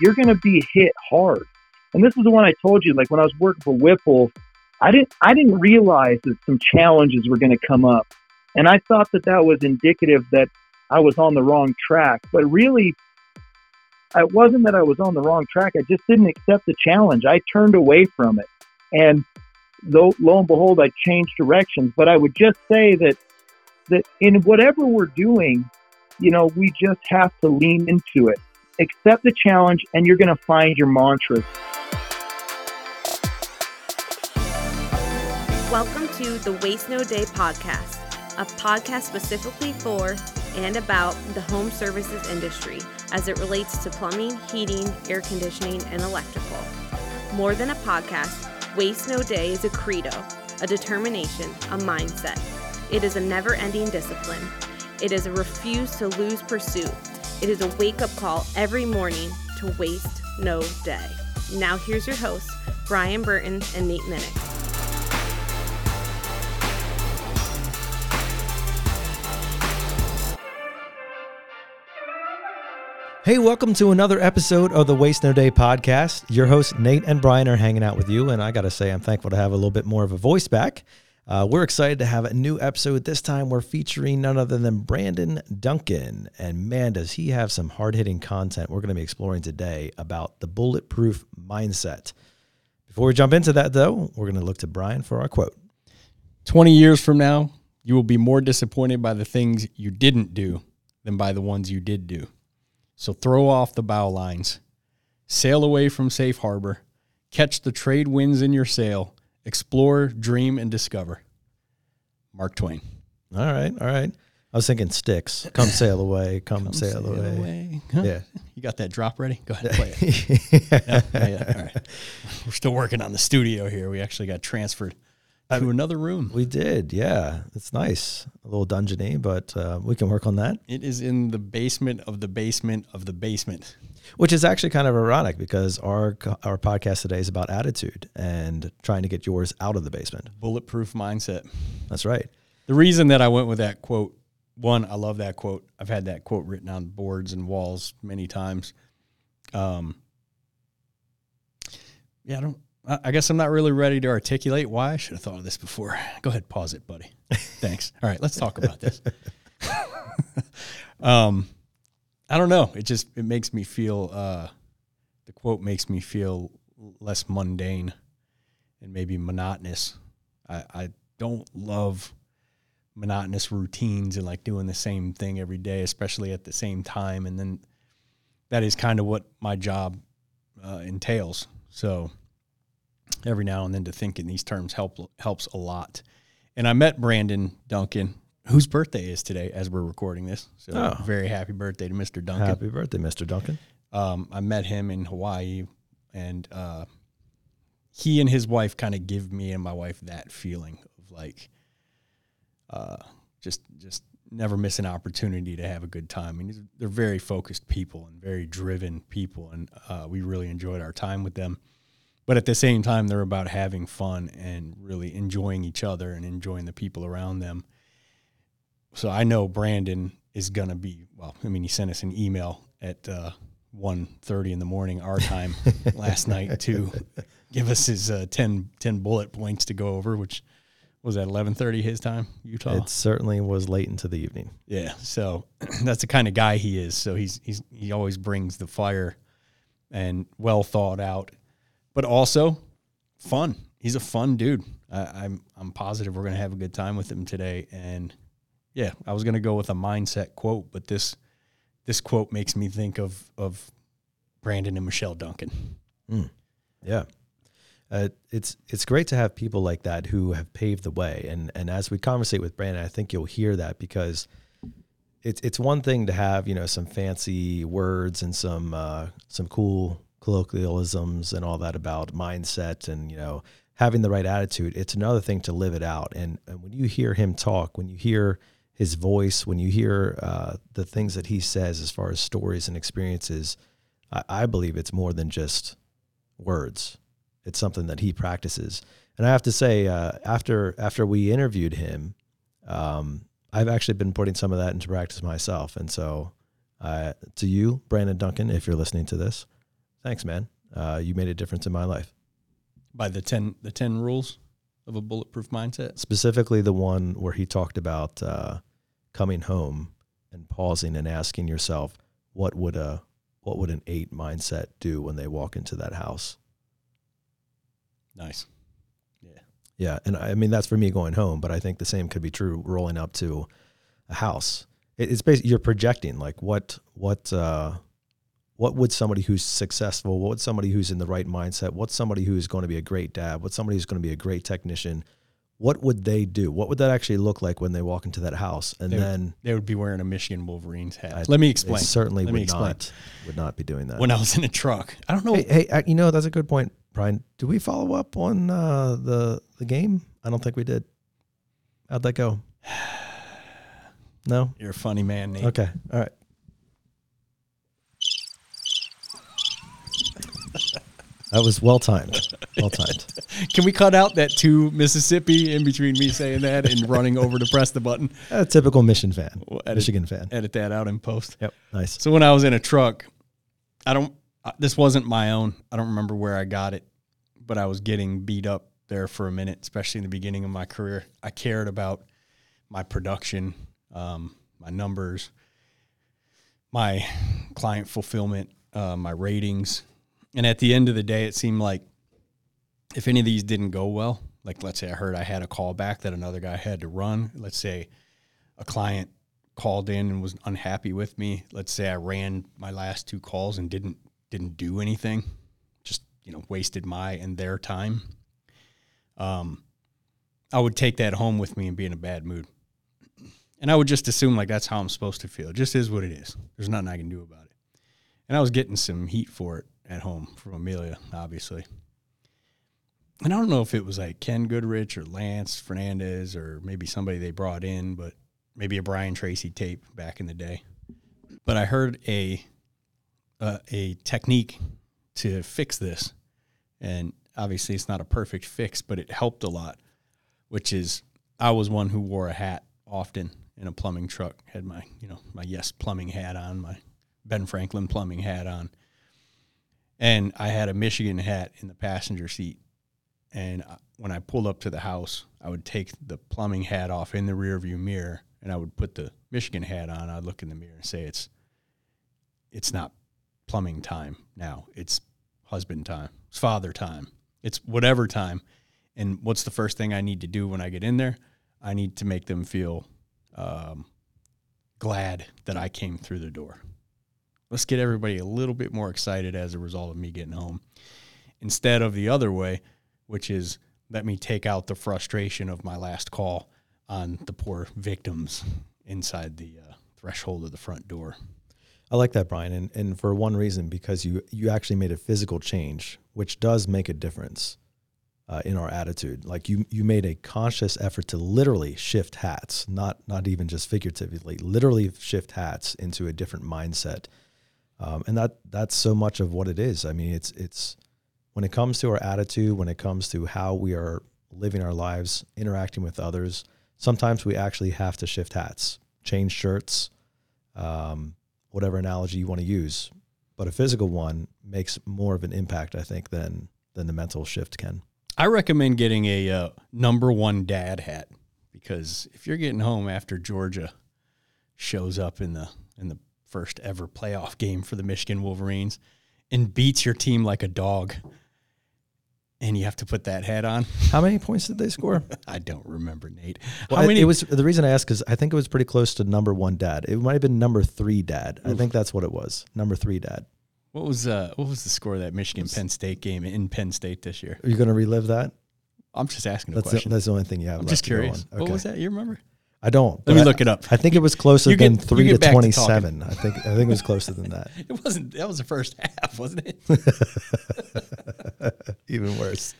you're going to be hit hard. And this is the one I told you, like when I was working for Whipple, I didn't, I didn't realize that some challenges were going to come up. And I thought that that was indicative that I was on the wrong track. But really, it wasn't that I was on the wrong track. I just didn't accept the challenge. I turned away from it. And lo, lo and behold, I changed directions. But I would just say that, that in whatever we're doing, you know, we just have to lean into it. Accept the challenge, and you're going to find your mantras. Welcome to the Waste No Day podcast, a podcast specifically for and about the home services industry as it relates to plumbing, heating, air conditioning, and electrical. More than a podcast, Waste No Day is a credo, a determination, a mindset. It is a never ending discipline. It is a refuse to lose pursuit. It is a wake up call every morning to waste no day. Now, here's your hosts, Brian Burton and Nate Minnick. Hey, welcome to another episode of the Waste No Day podcast. Your hosts, Nate and Brian, are hanging out with you. And I got to say, I'm thankful to have a little bit more of a voice back. Uh, we're excited to have a new episode. This time, we're featuring none other than Brandon Duncan. And man, does he have some hard hitting content we're going to be exploring today about the bulletproof mindset. Before we jump into that, though, we're going to look to Brian for our quote 20 years from now, you will be more disappointed by the things you didn't do than by the ones you did do. So throw off the bow lines, sail away from safe harbor, catch the trade winds in your sail, explore, dream, and discover. Mark Twain. All right, all right. I was thinking sticks. Come sail away. Come, come sail, sail, away. away. Huh? Yeah. You got that drop ready? Go ahead, and play it. yeah. yeah. All right. We're still working on the studio here. We actually got transferred to I, another room. We did, yeah. It's nice, a little dungeony, but uh, we can work on that. It is in the basement of the basement of the basement, which is actually kind of ironic because our our podcast today is about attitude and trying to get yours out of the basement. Bulletproof mindset. That's right. The reason that I went with that quote, one, I love that quote. I've had that quote written on boards and walls many times. Um, yeah, I don't I guess I'm not really ready to articulate why. I should have thought of this before. Go ahead, pause it, buddy. Thanks. All right, let's talk about this. um, I don't know. It just it makes me feel. Uh, the quote makes me feel less mundane and maybe monotonous. I, I don't love monotonous routines and like doing the same thing every day, especially at the same time. And then that is kind of what my job uh, entails. So every now and then to think in these terms help helps a lot. And I met Brandon Duncan, whose birthday is today as we're recording this. So oh. very happy birthday to Mr. Duncan. Happy birthday, Mr. Duncan. Um, I met him in Hawaii, and uh, he and his wife kind of give me and my wife that feeling of like, uh, just just never miss an opportunity to have a good time. I mean, they're very focused people and very driven people, and uh, we really enjoyed our time with them but at the same time they're about having fun and really enjoying each other and enjoying the people around them so i know brandon is going to be well i mean he sent us an email at uh, 1.30 in the morning our time last night to give us his uh, 10, 10 bullet points to go over which was at 11.30 his time utah it certainly was late into the evening yeah so that's the kind of guy he is so he's, he's he always brings the fire and well thought out but also fun. He's a fun dude. I, am I'm, I'm positive we're gonna have a good time with him today. And yeah, I was gonna go with a mindset quote, but this this quote makes me think of of Brandon and Michelle Duncan. Mm. Yeah. Uh, it's it's great to have people like that who have paved the way, and and as we conversate with Brandon, I think you'll hear that because it's it's one thing to have you know some fancy words and some uh, some cool colloquialisms and all that about mindset and you know having the right attitude it's another thing to live it out and, and when you hear him talk when you hear his voice when you hear uh, the things that he says as far as stories and experiences I, I, believe it's more than just words it's something that he practices and i have to say uh, after after we interviewed him um, i've actually been putting some of that into practice myself and so uh, to you brandon duncan if you're listening to this thanks, man. Uh, you made a difference in my life. By the ten the ten rules of a bulletproof mindset. Specifically, the one where he talked about uh, coming home and pausing and asking yourself, what would a what would an eight mindset do when they walk into that house? Nice. Yeah, Yeah, and I mean that's for me going home, but I think the same could be true rolling up to a house. It, it's basically you're projecting like what what uh, what would somebody who's successful, what would somebody who's in the right mindset, what's somebody who's going to be a great dad, what's somebody who's going to be a great technician, what would they do? What would that actually look like when they walk into that house? And They- then They would be wearing a Michigan Wolverines hat. I- Let me explain. certainly Let would not would not be doing that. When I was in a truck, I don't know. Hey, hey, uh, you know that's a good point, Brian. Do we follow up on uh, the the game? I don't think we did. How'd that go? No. You're a funny man, Nate. Okay. All right. That was well timed. Well timed. Can we cut out that two Mississippi in between me saying that and running over to press the button? A typical mission fan, We'll edit- Michigan fan. Edit that out in post. Yep. Nice. So when I was in a truck, I don't. This wasn't my own. I don't remember where I got it, but I was getting beat up there for a minute, especially in the beginning of my career. I cared about my production, um, my numbers, my client fulfillment, uh, my ratings, and at the end of the day, it seemed like if any of these didn't go well, like let's say I heard I had a call back that another guy had to run. Let's say a client called in and was unhappy with me. Let's say I ran my last two calls and didn't didn't do anything, just you know wasted my and their time. Um, I would take that home with me and be in a bad mood, and I would just assume like that's how I'm supposed to feel. It just is what it is. There's nothing I can do about it. And I was getting some heat for it at home from Amelia, obviously. And I don't know if it was like Ken Goodrich or Lance Fernandez or maybe somebody they brought in, but maybe a Brian Tracy tape back in the day. But I heard a uh, a technique to fix this, and obviously it's not a perfect fix, but it helped a lot. Which is, I was one who wore a hat often in a plumbing truck, had my you know my Yes plumbing hat on, my Ben Franklin plumbing hat on, and I had a Michigan hat in the passenger seat. And when I pulled up to the house, I would take the plumbing hat off in the rearview mirror, and I would put the Michigan hat on. I'd look in the mirror and say, "It's, it's not plumbing time now. It's husband time. It's father time. It's whatever time." And what's the first thing I need to do when I get in there? I need to make them feel um, glad that I came through the door. Let's get everybody a little bit more excited as a result of me getting home, instead of the other way, which is let me take out the frustration of my last call on the poor victims inside the uh, threshold of the front door. I like that, Brian, and and for one reason because you you actually made a physical change, which does make a difference uh, in our attitude. Like you you made a conscious effort to literally shift hats, not not even just figuratively, literally shift hats into a different mindset, um, and that that's so much of what it is. I mean, it's it's when it comes to our attitude, when it comes to how we are living our lives, interacting with others. Sometimes we actually have to shift hats, change shirts. Um, whatever analogy you want to use, but a physical one makes more of an impact, I think, than than the mental shift can. I recommend getting a uh, number one dad hat because if you're getting home after Georgia shows up in the in the first ever playoff game for the Michigan Wolverines and beats your team like a dog, and you have to put that hat on, How many points did they score? I don't remember Nate. Well, How it- many? It was the reason I asked is I think it was pretty close to number one dad. It might have been number three dad. I think that's what it was. Number three dad. what was uh, what was the score of that Michigan Penn State game in Penn State this year? Are you going to relive that? I'm just asking a That's the, that's the only thing you have. I'm left just curious. on. What was that? You remember? I don't. Let me I- look it up. I think it was closer You than get- three to back to twenty-seven. I think I think it was closer than that. It wasn't. That was the first half, wasn't it? Even worse.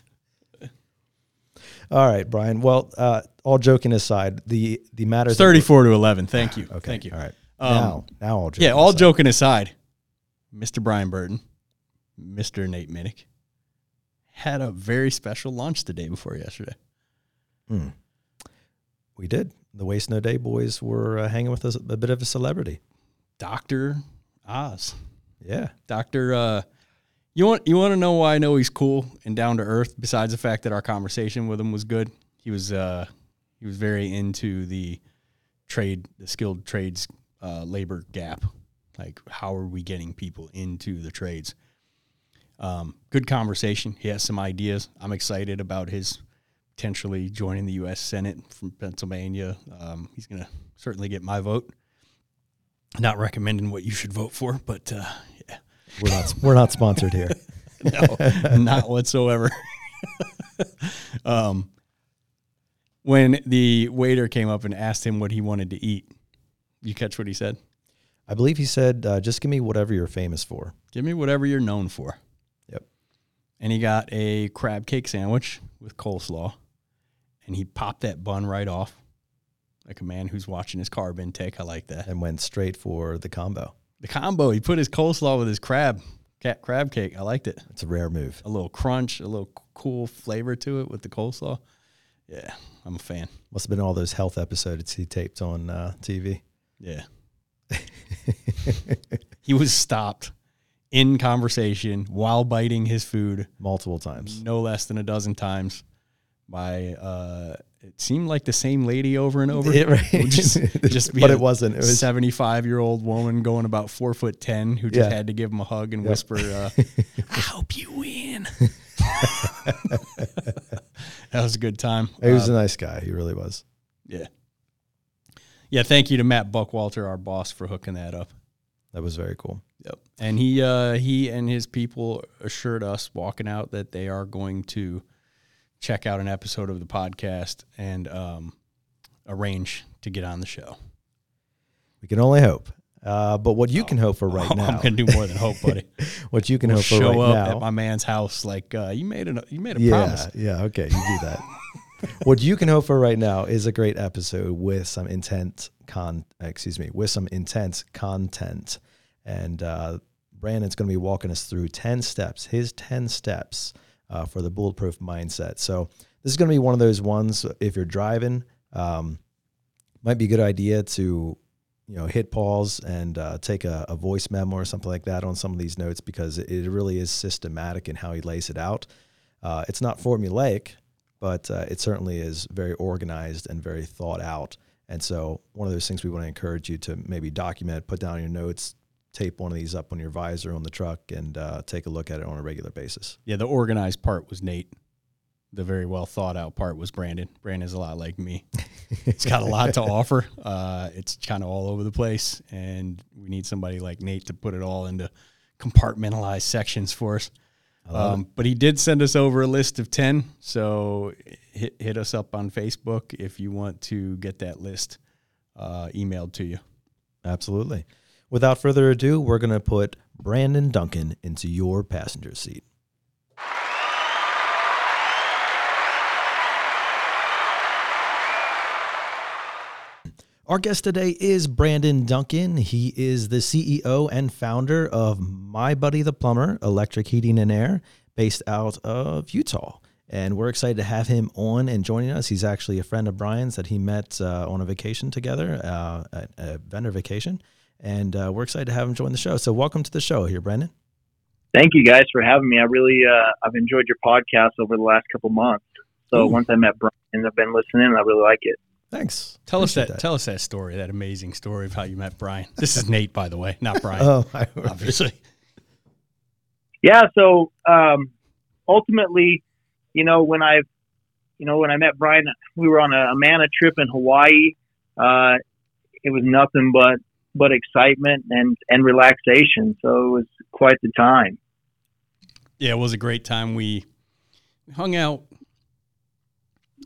All right, Brian. Well, uh, all joking aside, the the matters. 34 to 11. Thank you. Okay. Thank you. All right. Um, now, now all joking Yeah, all aside. joking aside, Mr. Brian Burton, Mr. Nate Minnick had a very special lunch the day before yesterday. Hmm. We did. The Waste No Day boys were uh, hanging with us a bit of a celebrity. Dr. Oz. Yeah. Dr. Uh, You want you want to know why I know he's cool and down to earth. Besides the fact that our conversation with him was good, he was uh, he was very into the trade, the skilled trades uh, labor gap. Like, how are we getting people into the trades? Um, good conversation. He has some ideas. I'm excited about his potentially joining the U.S. Senate from Pennsylvania. Um, he's going to certainly get my vote. Not recommending what you should vote for, but uh, yeah. We're not we're not sponsored here. no, not whatsoever. um, when the waiter came up and asked him what he wanted to eat, you catch what he said? I believe he said, uh, "Just give me whatever you're famous for." Give me whatever you're known for. Yep. And he got a crab cake sandwich with coleslaw, and he popped that bun right off, like a man who's watching his carb intake. I like that. and went straight for the combo. The combo. He put his coleslaw with his crab cat crab cake. I liked it. It's a rare move. A little crunch, a little cool flavor to it with the coleslaw. Yeah, I'm a fan. Must have been all those health episodes he taped on uh, TV. Yeah. he was stopped in conversation while biting his food multiple times. no less than a dozen times by uh it seemed like the same lady over and over. It- right. Just, just but it wasn't. It was 75 year old woman going about four foot 10 who just Yeah. had to give him a hug and Yep. whisper, uh, I hope you win. that was a good time. he was Uh, a nice guy. He really was. yeah. Yeah. Thank you to Matt Buckwalter, our boss, for hooking that up. That was very cool. Yep. And he uh, he and his people assured us walking out that they are going to check out an episode of the podcast and um, arrange to get on the show. We can only hope. Uh, but what you can hope for right now I'm going to do more than hope, buddy. what you can we'll hope for show right up now, at my man's house like uh, you made a you made a yeah, promise. yeah, okay, you do that. what you can hope for right now is a great episode with some intent con, excuse me, with some intense content, and uh, Brandon's going to be walking us through ten steps, his ten steps uh, for the bulletproof mindset. So this is going to be one of those ones. If you're driving, um, might be a good idea to you know hit pause and uh, take a, a voice memo or something like that on some of these notes because it, really is systematic in how he lays it out. Uh, it's not formulaic, but uh, it certainly is very organized and very thought out. And so, one of those things we want to encourage you to maybe document, put down your notes, tape one of these up on your visor on the truck, and uh, take a look at it on a regular basis. Yeah, the organized part was Nate. The very well thought out part was Brandon. Brandon's a lot like me. It's got a lot to offer. Uh, it's kind of all over the place, and we need somebody like Nate to put it all into compartmentalized sections for us. Um, but he did send us over a list of 10. So hit, hit us up on Facebook if you want to get that list uh, emailed to you. Absolutely. Without further ado, we're going to put Brandon Duncan into your passenger seat. Our guest today is Brandon Duncan. He is the CEO and founder of My Buddy the Plumber Electric Heating and Air, based out of Utah. And we're excited to have him on and joining us. He's actually a friend of Brian's that he met uh, on a vacation together, uh, a vendor vacation. And uh, we're excited to have him join the show. So, welcome to the show here, Brandon. Thank you guys for having me. I really, uh, I've enjoyed your podcast over the last couple months. So Ooh. once I met Brian, and I've been listening. and I really like it. Thanks. Tell us Appreciate that, Tell us that story, that amazing story of how you met Brian. This is Nate, by the way, not Brian, Oh, I, obviously. Yeah. So um, ultimately, you know, when I, you know, when I met Brian, we were on a, Amana trip in Hawaii. Uh, it was nothing but but excitement and and relaxation. So it was quite the time. Yeah, it was a great time. We hung out.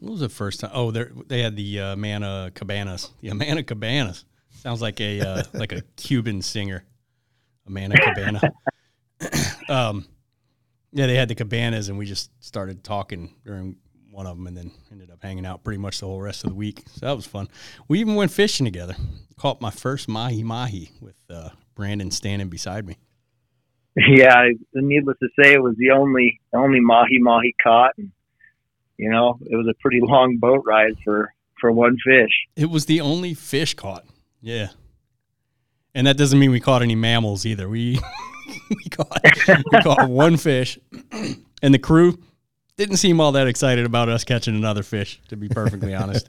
What was the first time? Oh, they they had the uh, Mana Cabanas. The Amana Cabanas sounds like a uh, like a Cuban singer. Amana Cabana. um, yeah, they had the cabanas, and we just started talking during one of them, and then ended up hanging out pretty much the whole rest of the week. So that was fun. We even went fishing together. Caught my first mahi mahi with uh, Brandon standing beside me. yeah, needless to say, it was the only only mahi mahi caught, and you know, it was a pretty long boat ride for for one fish. It was the only fish caught. Yeah. And that doesn't mean we caught any mammals either. We we caught we caught one fish, and the crew didn't seem all that excited about us catching another fish. To be perfectly honest,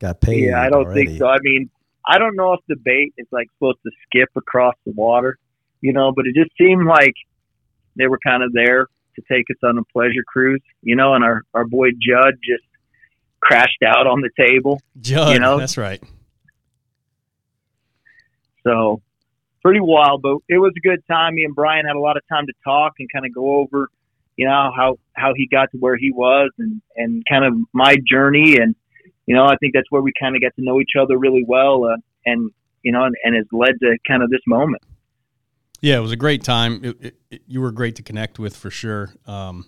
Got paid. Yeah, I don't already. think so. I mean, I don't know if the bait is like supposed to skip across the water, you know, but it just seemed like they were kind of there to take us on a pleasure cruise, you know, and our, our boy Judd just crashed out on the table. Judd, You know? that's right. So pretty wild, but it was a good time. Me and Brian had a lot of time to talk and kind of go over, you know, how, how he got to where he was and, and kind of my journey. And, you know, I think that's where we kind of got to know each other really well. Uh, and, you know, and, and has led to kind of this moment. Yeah, it was a great time. It, it, it- you were great to connect with for sure. Um,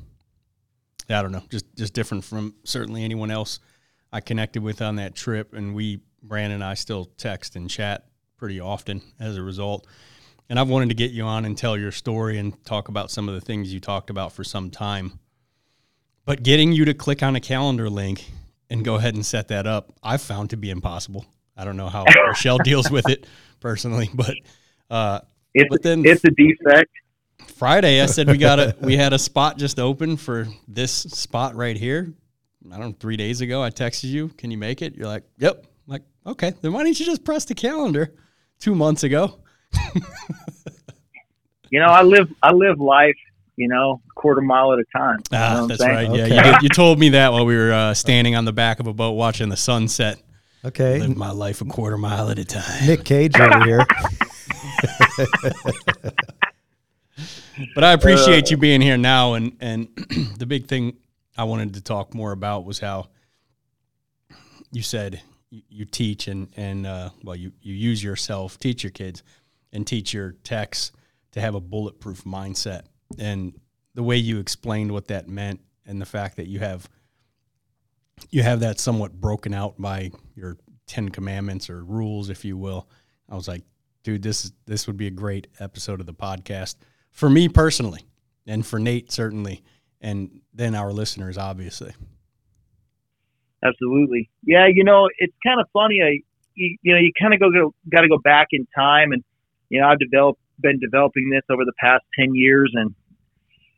I don't know, just just different from certainly anyone else I connected with on that trip. And we, Brandon and I, still text and chat pretty often as a result. And I've wanted to get you on and tell your story and talk about some of the things you talked about for some time. But getting you to click on a calendar link and go ahead and set that up, I've found to be impossible. I don't know how Rochelle deals with it personally, but uh, It's, But then- it's a defect. Friday, I said we got a we had a spot just open for this spot right here. I don't know, three days ago I texted you, can you make it? You're like, Yep. I'm like, okay, then why didn't you just press the calendar two months ago? You know, I live, I live life, you know, a quarter mile at a time. You know Ah, what that's saying? right. Yeah, you, did, you told me that while we were uh, standing on the back of a boat watching the sunset. Okay. Live my life a quarter mile at a time. Nick Cage over here. But I appreciate you being here now. And and the big thing I wanted to talk more about was how you said you, you teach and and uh, well you you use yourself, teach your kids, and teach your techs to have a bulletproof mindset. And the way you explained what that meant, and the fact that you have you have that somewhat broken out by your Ten Commandments or rules, if you will. I was like, dude, this is this would be a great episode of the podcast for me personally, and for Nate certainly, and then our listeners obviously. Absolutely. Yeah, you know, it's kind of funny. I, you, you know, you kind of go got to go back in time, and you know, I've developed been developing this over the past ten years, and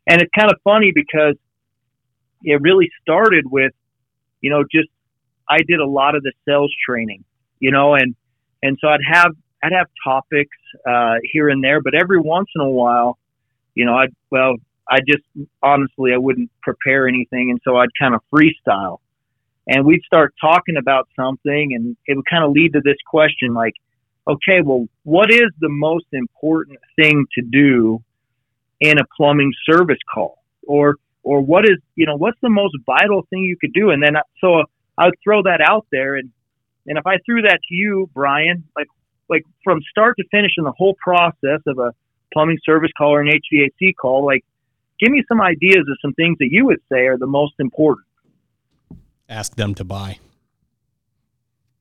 and it's kind of funny because it really started with, you know, just I did a lot of the sales training, you know, and and so I'd have I'd have topics uh, here and there, but every once in a while, you know, I'd well, I just honestly I wouldn't prepare anything, and so I'd kind of freestyle. And we'd start talking about something and it would kind of lead to this question like okay well what is the most important thing to do in a plumbing service call? Or or what is you know what's the most vital thing you could do? And then uh, so uh, i would throw that out there and and if i threw that to you brian like like from start to finish in the whole process of a plumbing service call or an hvac call like give me some ideas of some things that you would say are the most important. Ask them to buy.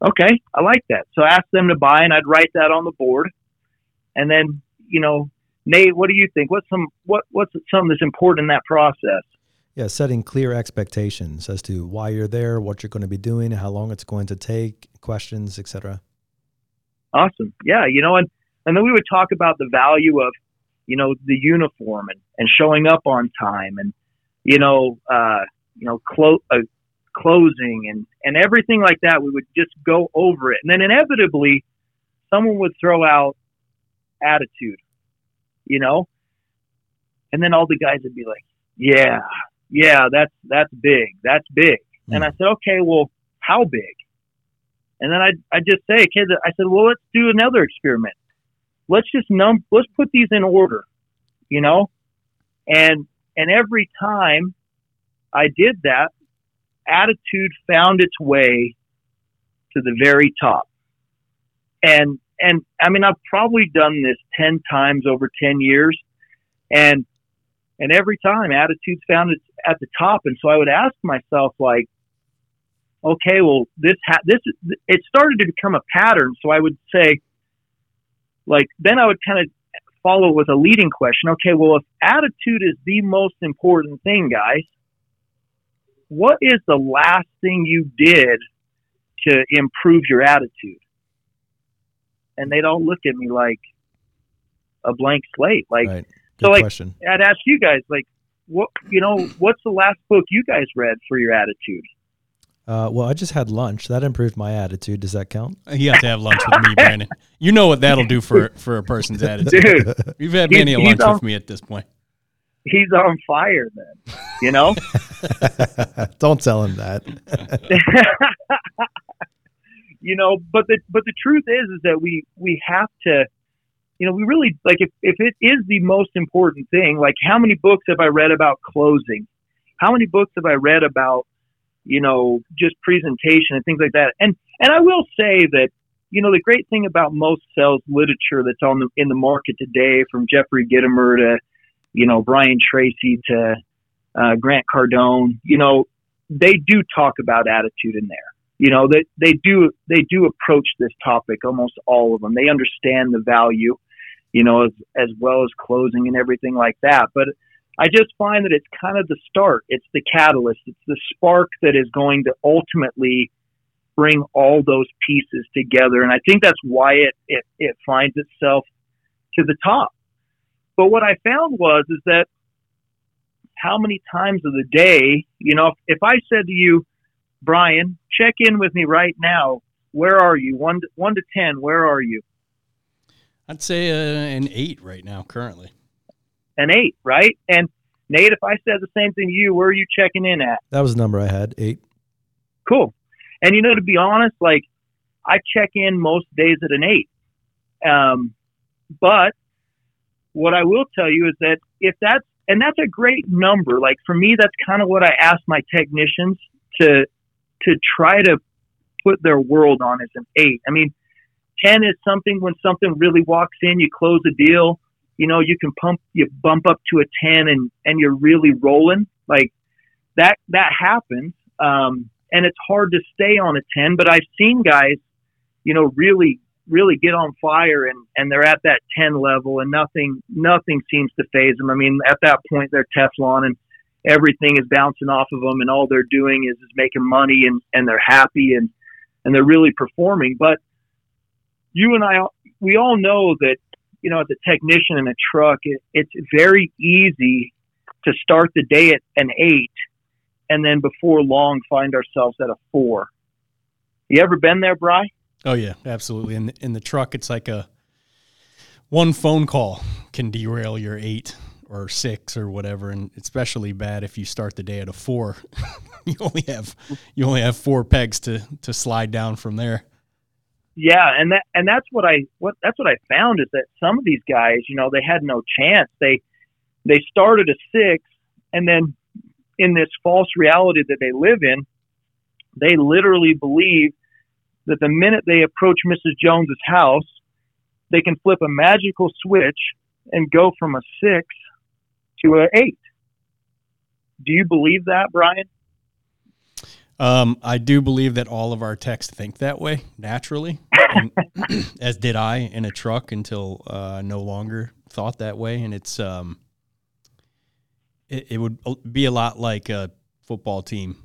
Okay, I like that. So ask them to buy, and I'd write that on the board. And then, you know, Nate, what do you think? What's some what what's something that's important in that process? Yeah, setting clear expectations as to why you're there, what you're going to be doing, how long it's going to take, questions, etc. Awesome. Yeah, you know, and and then we would talk about the value of, you know, the uniform and, and showing up on time and, you know, uh, you know, clo- uh, closing and and everything like that. We would just go over it, and then inevitably, someone would throw out attitude, you know, and then all the guys would be like, "Yeah, yeah, that's that's big, that's big," hmm. and I said, "Okay, well, how big?" And then I I just say, kids, I said, well, let's do another experiment. Let's just num let's put these in order, you know, and and every time I did that, attitude found its way to the very top. And and I mean, I've probably done this ten times over ten years, and and every time attitudes found it at the top. And so I would ask myself, like, okay, well, this ha- this it started to become a pattern. So I would say, like, then I would kind of follow with a leading question. Okay, well, if attitude is the most important thing, guys, what is the last thing you did to improve your attitude? And they'd all look at me like a blank slate. Like, Right. Good so, like, question. I'd ask you guys, like, what you know, what's the last book you guys read for your attitude? Uh, well, I just had lunch. That improved my attitude. Does that count? You have to have lunch with me, Brandon. You know what that'll do for for a person's attitude. Dude, You've had He's- many a lunch on- with me at this point. He's on fire then. You know? Don't tell him that. you know, but the but the truth is is that we we have to you know, we really like if if it is the most important thing, like how many books have I read about closing? How many books have I read about, you know, just presentation and things like that? And and I will say that you know the great thing about most sales literature that's on the in the market today, from Jeffrey Gitomer to you know Brian Tracy to uh, Grant Cardone, you know, they do talk about attitude in there. You know they, they do they do approach this topic almost all of them. They understand the value, you know, as as well as closing and everything like that. But I just find that it's kind of the start. It's the catalyst. It's the spark that is going to ultimately bring all those pieces together. And I think that's why it, it, it finds itself to the top. But what I found was is that how many times of the day, you know, if, if I said to you, Brian, check in with me right now. Where are you? One to, one to ten. Where are you? I'd say uh, an eight right now, currently. An eight, right? And Nate, if I said the same thing to you, where are you checking in at? That was the number I had. Eight. Cool. And you know, to be honest, like I check in most days at an eight. Um, but what I will tell you is that if that's and that's a great number. Like for me, that's kind of what I ask my technicians to to try to put their world on is an eight. I mean, ten is something when something really walks in, you close a deal. You know, you can pump, you bump up to a ten, and and you're really rolling. Like that that happens. Um, and it's hard to stay on a 10 but i've seen guys you know really really get on fire and and they're at that 10 level and nothing nothing seems to faze them i mean at that point they're teflon and everything is bouncing off of them and all they're doing is, is making money and and they're happy and and they're really performing but you and i we all know that you know as a technician in a truck it, it's very easy to start the day at an 8 and then before long find ourselves at a four. You ever been there, Bry? Oh yeah, absolutely. In the, in the truck, it's like a one phone call can derail your eight or six or whatever, and especially bad if you start the day at a four. you only have you only have four pegs to to slide down from there. Yeah, and that and that's what I what that's what I found is that some of these guys, you know, they had no chance. They they started a six, and then in this false reality that they live in, they literally believe that the minute they approach Mrs. Jones's house, they can flip a magical switch and go from a six to an eight. Do you believe that, Brian? Um, I do believe that all of our techs think that way naturally, and, as did I in a truck until uh, no longer thought that way, and it's um, it, it would be a lot like a football team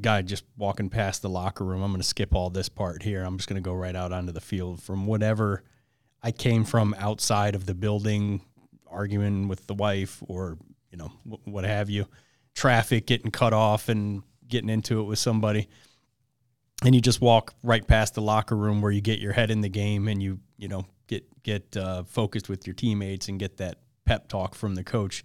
guy just walking past the locker room. I'm going to skip all this part here. I'm just going to go right out onto the field from whatever I came from outside of the building, arguing with the wife or you know what have you, traffic getting cut off and getting into it with somebody, and you just walk right past the locker room where you get your head in the game and you you know get get uh, focused with your teammates and get that pep talk from the coach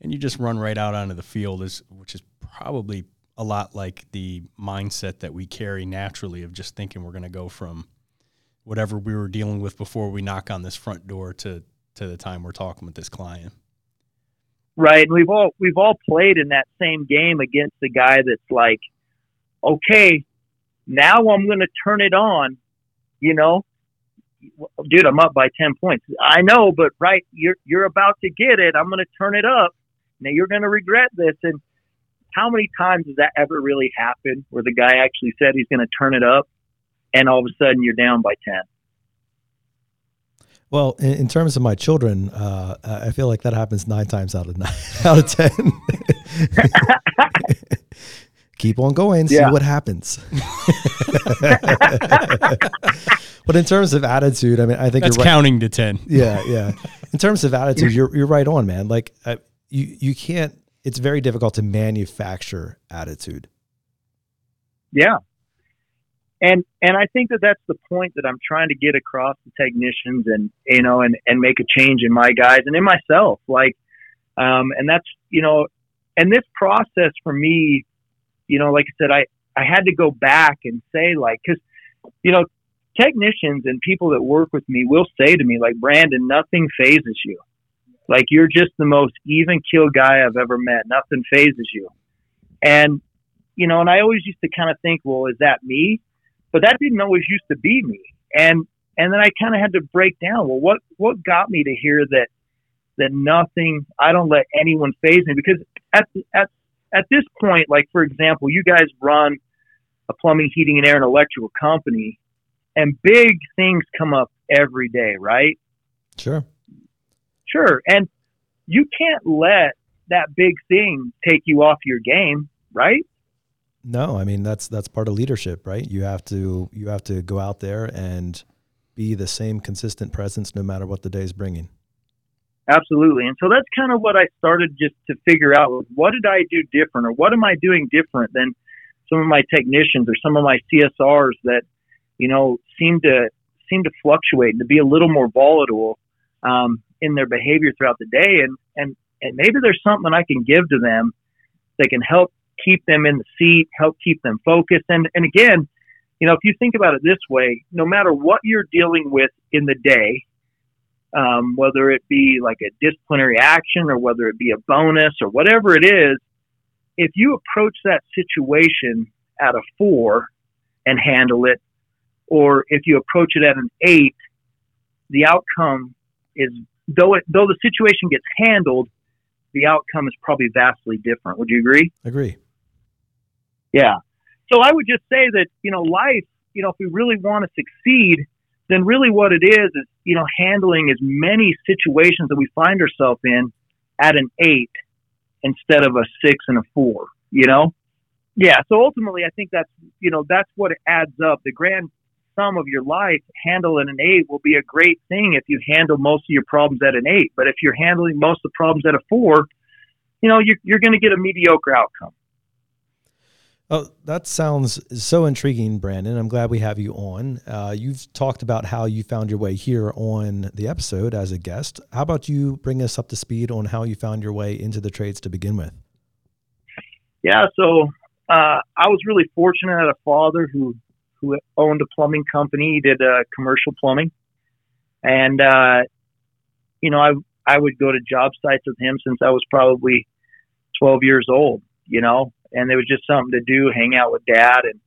and you just run right out onto the field is which is probably a lot like the mindset that we carry naturally of just thinking we're going to go from whatever we were dealing with before we knock on this front door to to the time we're talking with this client. Right and we've all we've all played in that same game against the guy that's like okay now i'm going to turn it on you know? Dude i'm up by 10 points. I know but right you're you're about to get it. I'm going to turn it up. Now you're going to regret this and how many times does that ever really happen where the guy actually said he's going to turn it up and all of a sudden you're down by 10 Well, in, in terms of my children, uh, I feel like that happens nine times out of nine out of ten. keep on going, see Yeah. what happens. but in terms of attitude, I mean, I think That's you're right. counting to ten. Yeah, yeah. In terms of attitude, you're you're right on, man. Like uh, you you can't. It's very difficult to manufacture attitude. Yeah. And and I think that that's the point that I'm trying to get across to technicians and you know and and make a change in my guys and in myself like um and that's you know and this process for me you know like I said I I had to go back and say like cuz you know technicians and people that work with me will say to me like Brandon nothing fazes you like you're just the most even kill guy I've ever met nothing fazes you and you know, and I always used to kind of think, well, is that me? But that didn't always used to be me. And and then I kind of had to break down, well, what what got me to hear that that nothing, I don't let anyone faze me because at at at this point, like for example, you guys run a plumbing, heating, and air and electrical company, and big things come up every day, right? Sure. Sure, and you can't let that big thing take you off your game, right? No, I mean that's that's part of leadership, right? You have to you have to go out there and be the same consistent presence no matter what the day is bringing. Absolutely. And so that's kind of what I started just to figure out was what did I do different or what am I doing different than some of my technicians or some of my CSRs that, you know, seem to seem to fluctuate and to be a little more volatile um, in their behavior throughout the day and, and and maybe there's something I can give to them that can help keep them in the seat, help keep them focused. And and again, you know, if you think about it this way, no matter what you're dealing with in the day, um, whether it be like a disciplinary action or whether it be a bonus or whatever it is, if you approach that situation at a four and handle it, or if you approach it at an eight, the outcome is though it though the situation gets handled, the outcome is probably vastly different. Would you agree? Agree. Yeah. So I would just say that, you know, life, you know, if we really want to succeed, then really what it is is, you know, handling as many situations that we find ourselves in at an eight instead of a six and a four, you know? Yeah. So ultimately, I think that's, you know, that's what it adds up. The grand sum of your life, handling an eight will be a great thing if you handle most of your problems at an eight. But if you're handling most of the problems at a four, you know, you're, you're going to get a mediocre outcome. Oh, that sounds so intriguing, Brandon. I'm glad we have you on. Uh, you've talked about how you found your way here on the episode as a guest. How about you bring us up to speed on how you found your way into the trades to begin with? Yeah, so uh, I was really fortunate. I had a father who who owned a plumbing company. He did uh, commercial plumbing, and uh, you know, I I would go to job sites with him since I was probably 12 years old. You know, and it was just something to do, hang out with dad, and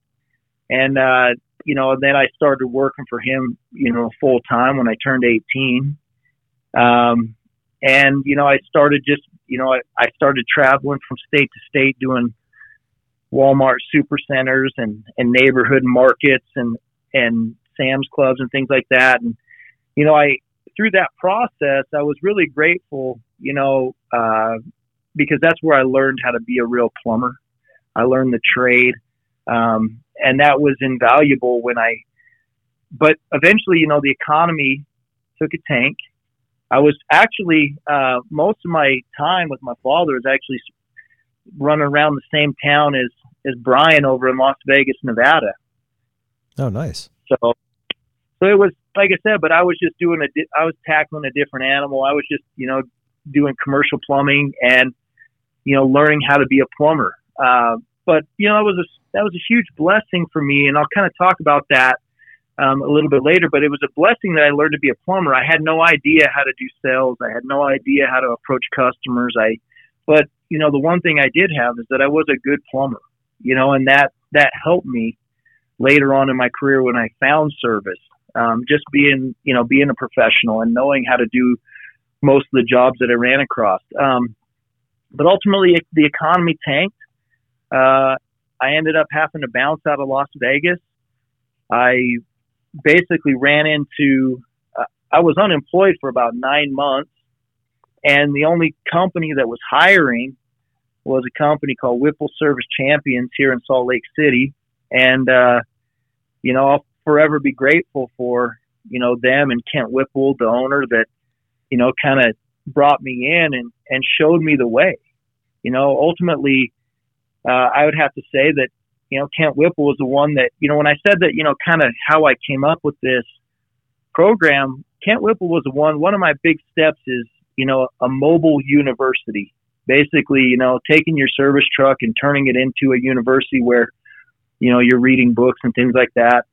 and uh, you know, and then I started working for him, you know, full time when I turned 18. Um, and you know, I started just, you know, I, I started traveling from state to state doing Walmart supercenters and, and neighborhood markets and, and Sam's clubs and things like that. And, you know, I, through that process, I was really grateful, you know, uh, because that's where I learned how to be a real plumber. I learned the trade. Um, and that was invaluable when I, but eventually, you know, the economy took a tank. I was actually, uh, most of my time with my father was actually running around the same town as, as Brian over in Las Vegas, Nevada. Oh, nice. So, so it was like I said, but I was just doing a, di- I was tackling a different animal. I was just, you know, doing commercial plumbing and, you know, learning how to be a plumber. Uh, but you know, that was a that was a huge blessing for me, and I'll kind of talk about that um, a little bit later. But it was a blessing that I learned to be a plumber. I had no idea how to do sales. I had no idea how to approach customers. I, but you know, the one thing I did have is that I was a good plumber. You know, and that that helped me later on in my career when I found service. Um, just being, you know, being a professional and knowing how to do most of the jobs that I ran across. Um, but ultimately, the economy tanked. Uh, I ended up having to bounce out of Las Vegas. I basically ran into, uh, I was unemployed for about nine months, and the only company that was hiring was a company called Whipple Service Champions here in Salt Lake City, and uh, you know I'll forever be grateful for you know them and Kent Whipple, the owner, that you know kind of brought me in and and showed me the way. You know, ultimately, uh, I would have to say that you know Kent Whipple was the one that you know when I said that you know kind of how I came up with this program. Kent Whipple was the one. One of my big steps is you know a mobile university. Basically, you know, taking your service truck and turning it into a university where you know you're reading books and things like that.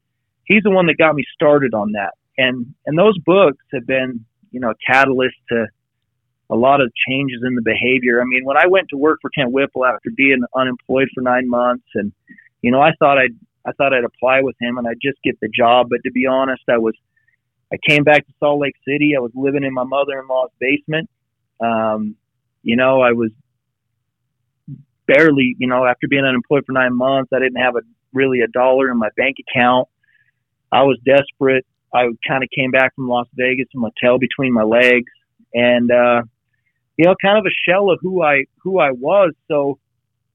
He's the one that got me started on that, and and those books have been you know a catalyst to a lot of changes in the behavior. I mean, when I went to work for Kent Whipple after being unemployed for nine months, and you know, I thought I'd I thought I'd apply with him and I'd just get the job. But to be honest, I was I came back to Salt Lake City. I was living in my mother-in-law's basement. Um, you know, I was barely, you know, after being unemployed for nine months, I didn't have a really a dollar in my bank account. I was desperate. I kind of came back from Las Vegas with my tail between my legs, and uh, you know, kind of a shell of who I who I was. So,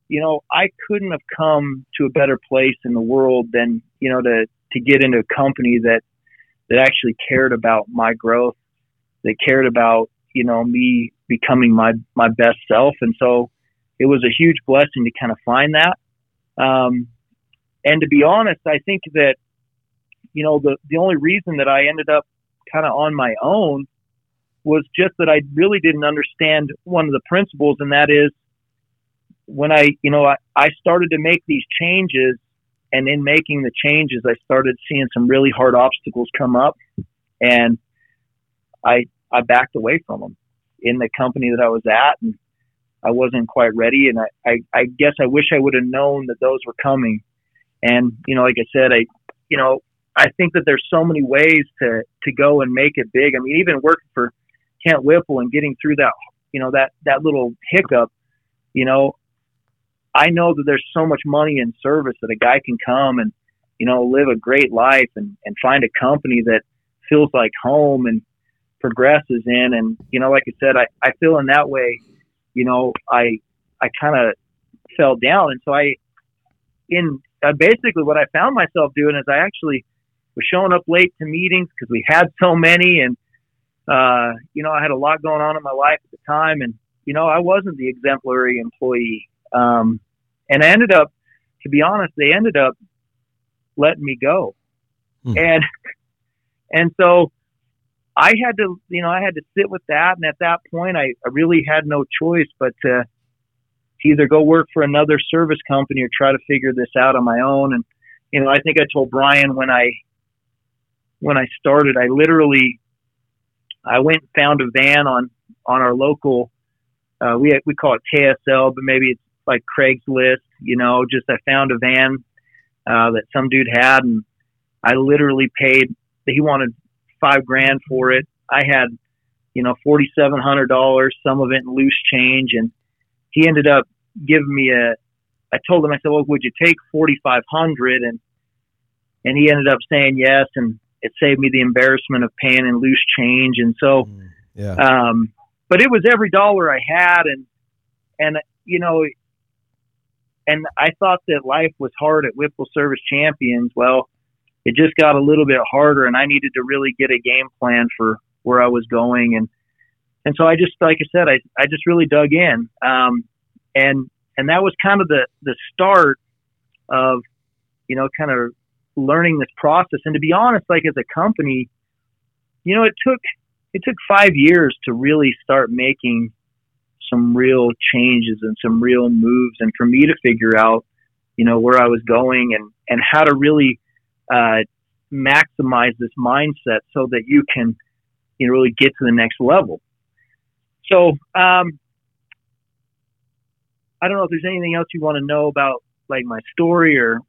you know, I couldn't have come to a better place in the world than you know to to get into a company that that actually cared about my growth, that cared about you know me becoming my my best self, and so it was a huge blessing to kind of find that. Um, and to be honest, I think that you know the the only reason that I ended up kind of on my own was just that I really didn't understand one of the principles, and that is when I, you know, I, I started to make these changes, and in making the changes, I started seeing some really hard obstacles come up, and I I backed away from them in the company that I was at, and I wasn't quite ready, and I I, I guess I wish I would have known that those were coming, and you know, like I said, I you know I think that there's so many ways to to go and make it big. I mean, even working for Kent Whipple and getting through that, you know, that, that little hiccup, you know, I know that there's so much money in service that a guy can come and, you know, live a great life and, and find a company that feels like home and progresses in. And, you know, like I said, I, I feel in that way, you know, I, I kind of fell down. And so I, in uh, basically what I found myself doing is I actually was showing up late to meetings because we had so many and uh, you know, I had a lot going on in my life at the time, and you know, I wasn't the exemplary employee. Um, and I ended up, to be honest, they ended up letting me go, hmm. and and so I had to, you know, I had to sit with that. And at that point, I, I really had no choice but to, to either go work for another service company or try to figure this out on my own. And you know, I think I told Brian when I when I started, I literally I went and found a van on on our local. Uh, we we call it KSL, but maybe it's like Craigslist. You know, just I found a van uh, that some dude had, and I literally paid. He wanted five grand for it. I had, you know, forty seven hundred dollars, some of it in loose change, and he ended up giving me a. I told him, I said, "Well, would you take forty five hundred? And and he ended up saying yes, and it saved me the embarrassment of paying in loose change. And so, mm, yeah. um, but it was every dollar I had. And, and, you know, and I thought that life was hard at Whipple Service Champions. Well, it just got a little bit harder and I needed to really get a game plan for where I was going. And, and so I just, like I said, I, I just really dug in. Um, and, and that was kind of the, the start of, you know, kind of learning this process. And to be honest, like as a company, you know, it took it took five years to really start making some real changes and some real moves, and for me to figure out, you know, where I was going and and how to really uh, maximize this mindset so that you can, you know, really get to the next level. So, um, I don't know if there's anything else you want to know about like my story or,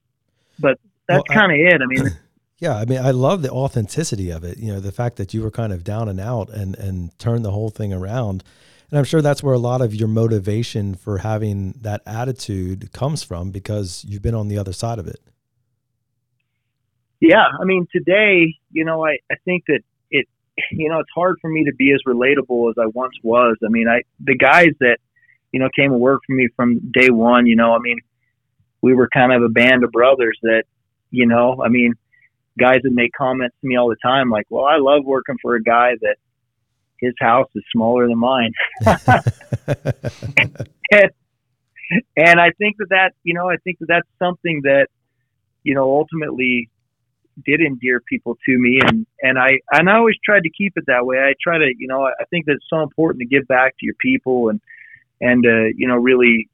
but that's well, kind of it. I mean, yeah, I mean, I love the authenticity of it. You know, the fact that you were kind of down and out and and turned the whole thing around. And I'm sure that's where a lot of your motivation for having that attitude comes from because you've been on the other side of it. Yeah, I mean, today, you know, I I think that it, you know, it's hard for me to be as relatable as I once was. I mean, I the guys that you know, came and worked for me from day one. You know, I mean, we were kind of a band of brothers that, you know, I mean, guys that make comments to me all the time, like, well, I love working for a guy that his house is smaller than mine. and, and I think that that, you know, I think that that's something that, you know, ultimately did endear people to me and and I and I always tried to keep it that way. I try to, you know, I think that it's so important to give back to your people and and uh, you know, really,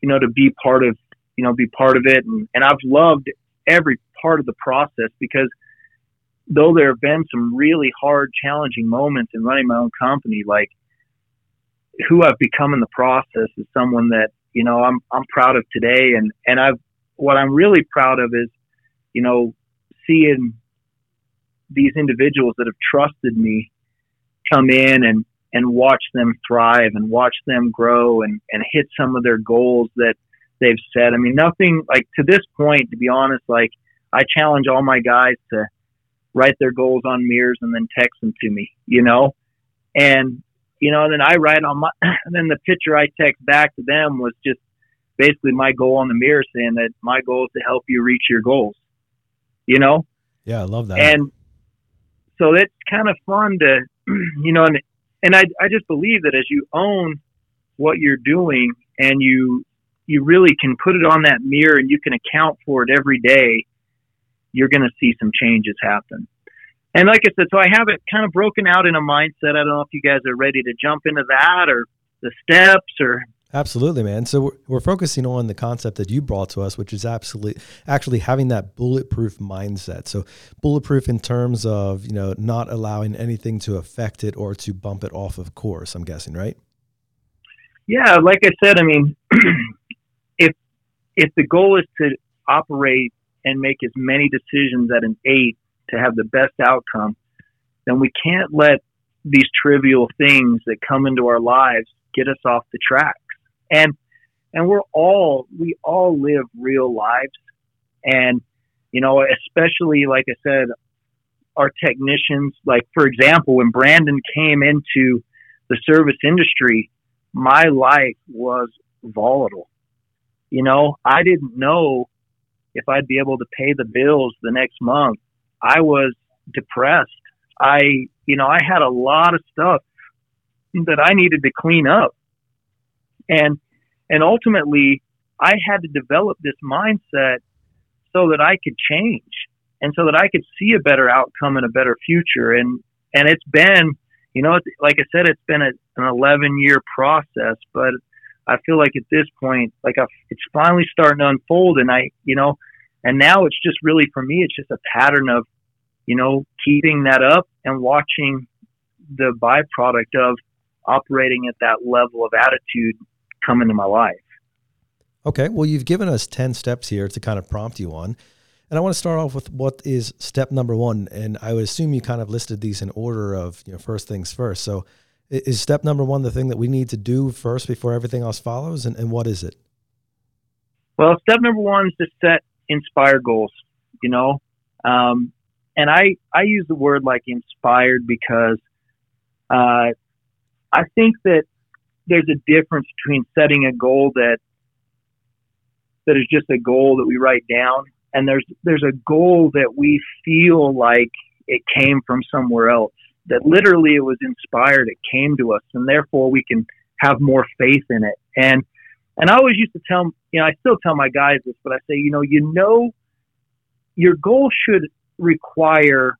you know, to be part of, you know, be part of it and and I've loved every part of the process because though there have been some really hard, challenging moments in running my own company, like who I've become in the process is someone that, you know, I'm I'm proud of today and and I've what I'm really proud of is, you know, seeing these individuals that have trusted me come in and and watch them thrive and watch them grow and and hit some of their goals that they've set. I mean, nothing like to this point, to be honest, like I challenge all my guys to write their goals on mirrors and then text them to me, you know? And, you know, then I write on my, and then the picture I text back to them was just basically my goal on the mirror saying that my goal is to help you reach your goals you know? Yeah, I love that. And so it's kind of fun to, you know, and, and I, I just believe that as you own what you're doing and you, you really can put it on that mirror and you can account for it every day, you're going to see some changes happen. And like I said, so I have it kind of broken out in a mindset. I don't know if you guys are ready to jump into that or the steps or Absolutely, man. So we're, we're, focusing on the concept that you brought to us, which is absolutely actually having that bulletproof mindset. So bulletproof in terms of you know not allowing anything to affect it or to bump it off of course. I'm guessing, right? Yeah, like I said, I mean, if if the goal is to operate and make as many decisions at an eight to have the best outcome, then we can't let these trivial things that come into our lives get us off the track and and we're all we all live real lives. And you know especially like i said our technicians like for example when brandon came into the service industry my life was volatile. You know i didn't know if i'd be able to pay the bills the next month. I was depressed. I you know i had a lot of stuff that i needed to clean up and and ultimately, I had to develop this mindset so that I could change and so that I could see a better outcome and a better future. And and it's been, you know, like I said, it's been a, an 11 year process, but I feel like at this point, like I've, it's finally starting to unfold, and I, you know, and now it's just really for me, it's just a pattern of, you know, keeping that up and watching the byproduct of operating at that level of attitude come into my life. Okay, well, you've given us 10 steps here to kind of prompt you on. And I want to start off with what is step number one. And I would assume you kind of listed these in order of, you know, first things first. So is step number one the thing that we need to do first before everything else follows? And, and what is it? Well, step number one is to set inspired goals, you know? Um, and I, I use the word like inspired because uh, I think that there's a difference between setting a goal that that is just a goal that we write down and there's there's a goal that we feel like it came from somewhere else that literally it was inspired it came to us and therefore we can have more faith in it. And and I always used to tell you know I still tell my guys this but I say you know you know your goal should require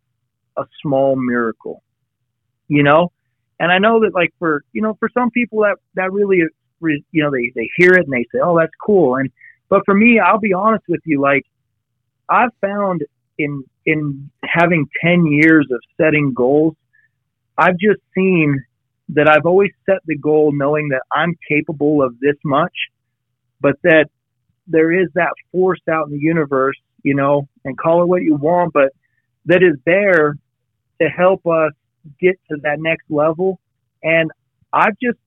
a small miracle you know and I know that like for you know for some people that that really you know they they hear it and they say oh that's cool. And but for me I'll be honest with you like I've found in in having 10 years of setting goals I've just seen that I've always set the goal knowing that I'm capable of this much but that there is that force out in the universe you know and call it what you want but that is there to help us get to that next level. And I've just,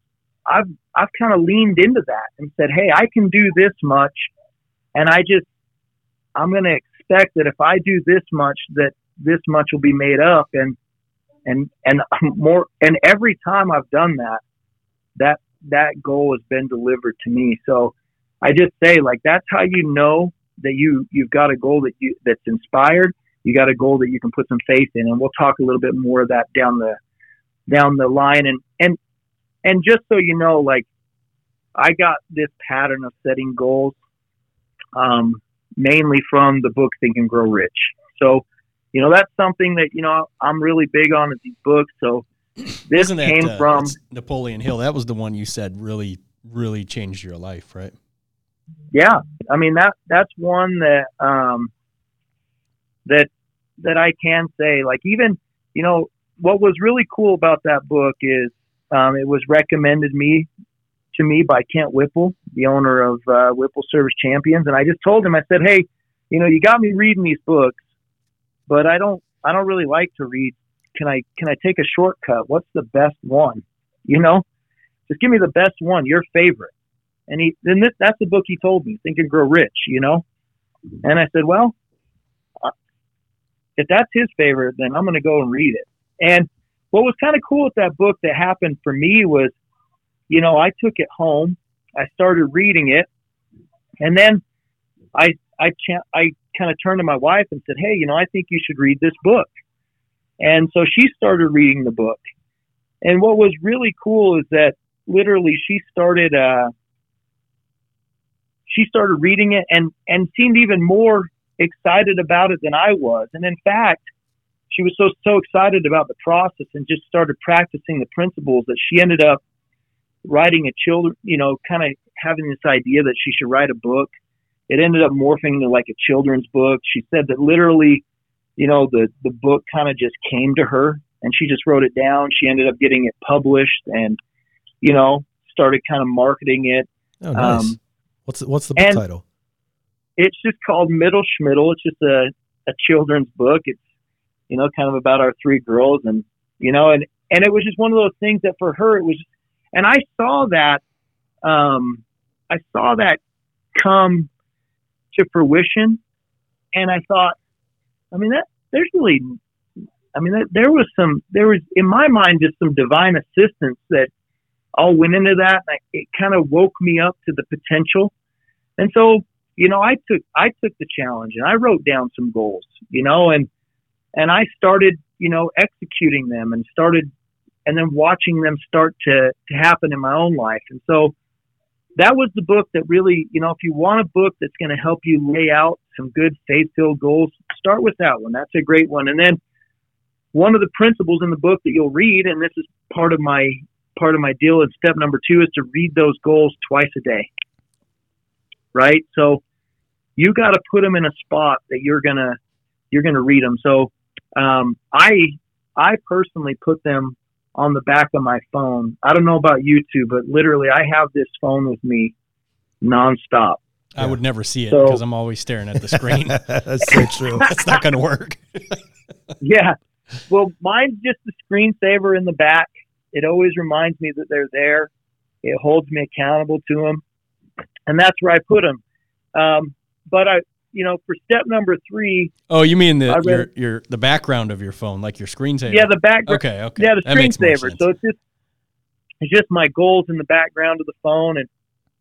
I've, I've kind of leaned into that and said, Hey, I can do this much. And I just, I'm going to expect that if I do this much, that this much will be made up. And, and, and more, and every time I've done that, that that goal has been delivered to me. So I just say like that's how you know that you you've got a goal that you that's inspired. You got a goal that you can put some faith in, and we'll talk a little bit more of that down the down the line. And and and just so you know, like I got this pattern of setting goals um, mainly from the book Think and Grow Rich. So you know that's something that you know I'm really big on is these books. So this that, came uh, from Napoleon Hill. That was the one you said really, really changed your life, right? yeah i mean that that's one that um that that i can say like even you know what was really cool about that book is um it was recommended me to me by kent whipple the owner of uh, whipple service champions. And i just told him i said hey you know you got me reading these books but i don't i don't really like to read. Can i can i take a shortcut? What's the best one? You know? Just give me the best one your favorite. And he then this, that's the book he told me, Think and Grow Rich, you know. And I said, well, if that's his favorite, then I'm going to go and read it. And what was kind of cool with that book that happened for me was, you know, I took it home, I started reading it, and then I I cha- I kind of turned to my wife and said, hey, you know, I think you should read this book. And so she started reading the book. And what was really cool is that literally she started. Uh, she started reading it and and seemed even more excited about it than I was. And in fact, she was so so excited about the process and just started practicing the principles that she ended up writing a children, you know, kind of having this idea that she should write a book. It ended up morphing into like a children's book. She said that literally, you know, the the book kind of just came to her and she just wrote it down. She ended up getting it published and you know, started kind of marketing it. Oh, nice. Um, what's the, what's the book and- title? It's just called Middle Schmiddle. It's just a, a children's book. It's, you know, kind of about our three girls and, you know, and, and it was just one of those things that for her, it was, and I saw that, um, I saw that come to fruition and I thought, I mean, that there's really, I mean, that, there was some, there was in my mind, just some divine assistance that all went into that. And I, it kind of woke me up to the potential. And so, you know, I took I took the challenge and I wrote down some goals, you know, and and I started, you know, executing them and started and then watching them start to to happen in my own life. And so that was the book that really, you know, if you want a book that's going to help you lay out some good faith-filled goals, start with that one. That's a great one. And then one of the principles in the book that you'll read and this is part of my part of my deal and step number 2 is to read those goals twice a day right? So you got to put them in a spot that you're gonna you're gonna read them. So um, I I personally put them on the back of my phone. I don't know about you two, but literally I have this phone with me nonstop. I Yeah. would never see it So- because I'm always staring at the screen. That's so true. That's not going to work. Yeah. Well, mine's just the screensaver in the back. It always reminds me that they're there. It holds me accountable to them, and that's where I put them. Um, but I, you know, for step number three, Oh, you mean the read- your your the background of your phone, like your screensaver? yeah, the background. okay, okay. Yeah, the screensaver. So it's just it's just my goals in the background of the phone, and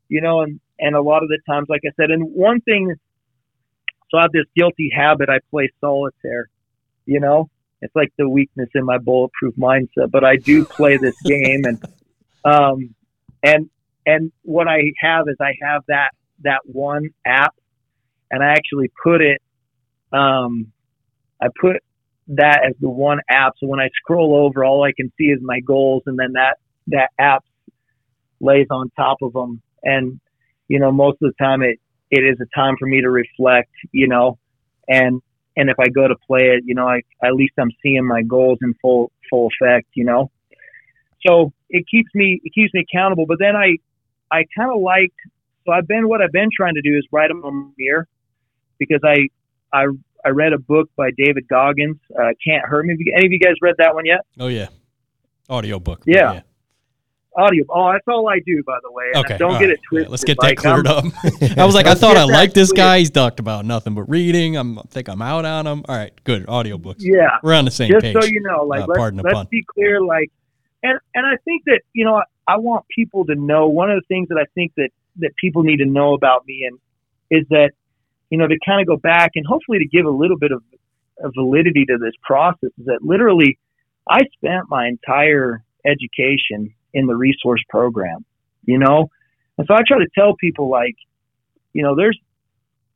you know, and and a lot of the times, like I said, and one thing. So I have this guilty habit. I play solitaire. You know, it's like the weakness in my bulletproof mindset, but I do play this game, and um, and and what I have is I have that that one app, and I actually put it. Um, I put that as the one app. So when I scroll over, all I can see is my goals, and then that that app lays on top of them. And you know, most of the time, it it is a time for me to reflect. You know, and and if I go to play it, you know, I at least I'm seeing my goals in full full effect. You know, so it keeps me it keeps me accountable. But then I I kind of like so I've been what I've been trying to do is write them on mirror because I I I read a book by David Goggins. Uh, Can't hurt me. Any of you guys read that one yet? oh yeah, audio book. Yeah. Audio. Oh, that's all I do, by the way. Okay. Don't get it twisted. Yeah, let's get that Like, cleared I'm- up. I was like, I thought I liked this guy. He's talked about nothing but reading. I'm I think I'm out on him. All right, good. Audiobooks. Yeah. We're on the same Just page. so you know, like Uh, let's, let's pun. be clear. Like, and and I think that you know I want people to know one of the things that I think that that people need to know about me and is that you know to kind of go back and hopefully to give a little bit of, validity to this process is that literally I spent my entire education in the resource program, you know, and so I try to tell people like, you know, there's,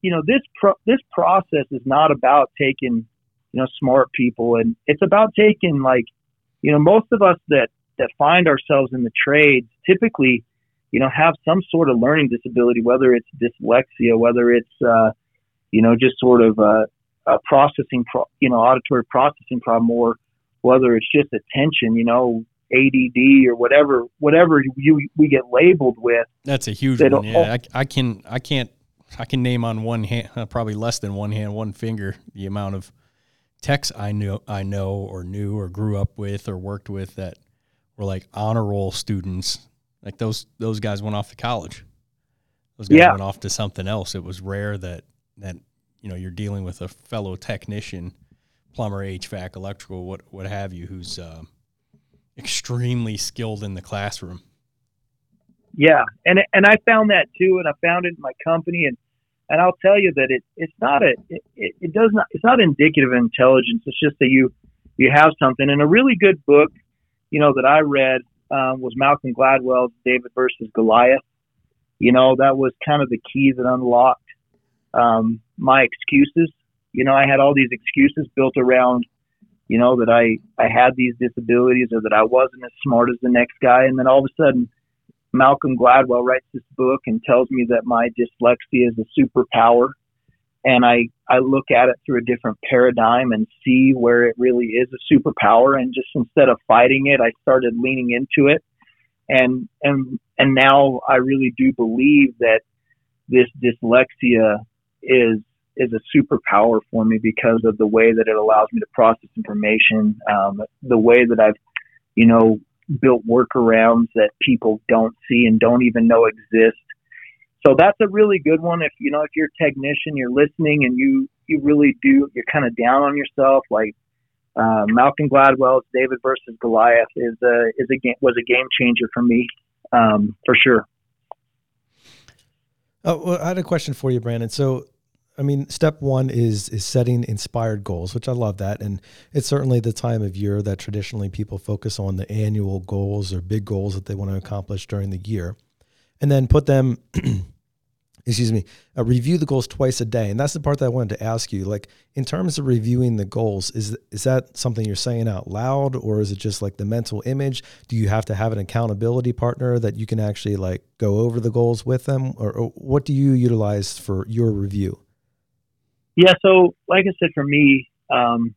you know, this pro- this process is not about taking, you know, smart people, and it's about taking like, you know, most of us that that find ourselves in the trades typically, you know, have some sort of learning disability, whether it's dyslexia, whether it's, uh, you know, just sort of a, a processing, pro- you know, auditory processing problem, or whether it's just attention, you know, ADD or whatever, whatever you we get labeled with. That's a huge one. Yeah, I, I can, I can't, I can name on one hand, uh, probably less than one hand, one finger, the amount of techs I know, I know, or knew, or grew up with, or worked with that were like honor roll students. Like those those guys went off to college. Those guys yeah. went off to something else. It was rare that that you know you're dealing with a fellow technician, plumber, HVAC, electrical, what what have you, who's uh, extremely skilled in the classroom. Yeah, and and I found that too, and I found it in my company, and and I'll tell you that it it's not a it, it does not it's not indicative of intelligence. It's just that you you have something. And a really good book you know, that I read um, was Malcolm Gladwell's David versus Goliath. You know, that was kind of the key that unlocked um, my excuses. You know, I had all these excuses built around, you know, that I, I had these disabilities or that I wasn't as smart as the next guy. And then all of a sudden, Malcolm Gladwell writes this book and tells me that my dyslexia is a superpower and I, I look at it through a different paradigm and see where it really is a superpower. And just instead of fighting it, I started leaning into it. And, and, and now I really do believe that this dyslexia is, is a superpower for me because of the way that it allows me to process information, um, the way that I've, you know, built workarounds that people don't see and don't even know exist so that's a really good one. If you know, if you're a technician, you're listening, and you you really do, you're kind of down on yourself. Like uh, Malcolm Gladwell's David versus Goliath is a is a game was a game changer for me, um, for sure. Oh, well, I had a question for you, Brandon. So, I mean, step one is is setting inspired goals, which I love that, and it's certainly the time of year that traditionally people focus on the annual goals or big goals that they want to accomplish during the year, and then put them excuse me, uh, review the goals twice a day. And that's the part that I wanted to ask you. Like, in terms of reviewing the goals, is is that something you're saying out loud, or is it just like the mental image? Do you have to have an accountability partner that you can actually like go over the goals with them, or, or what do you utilize for your review? Yeah, so like I said, for me, um,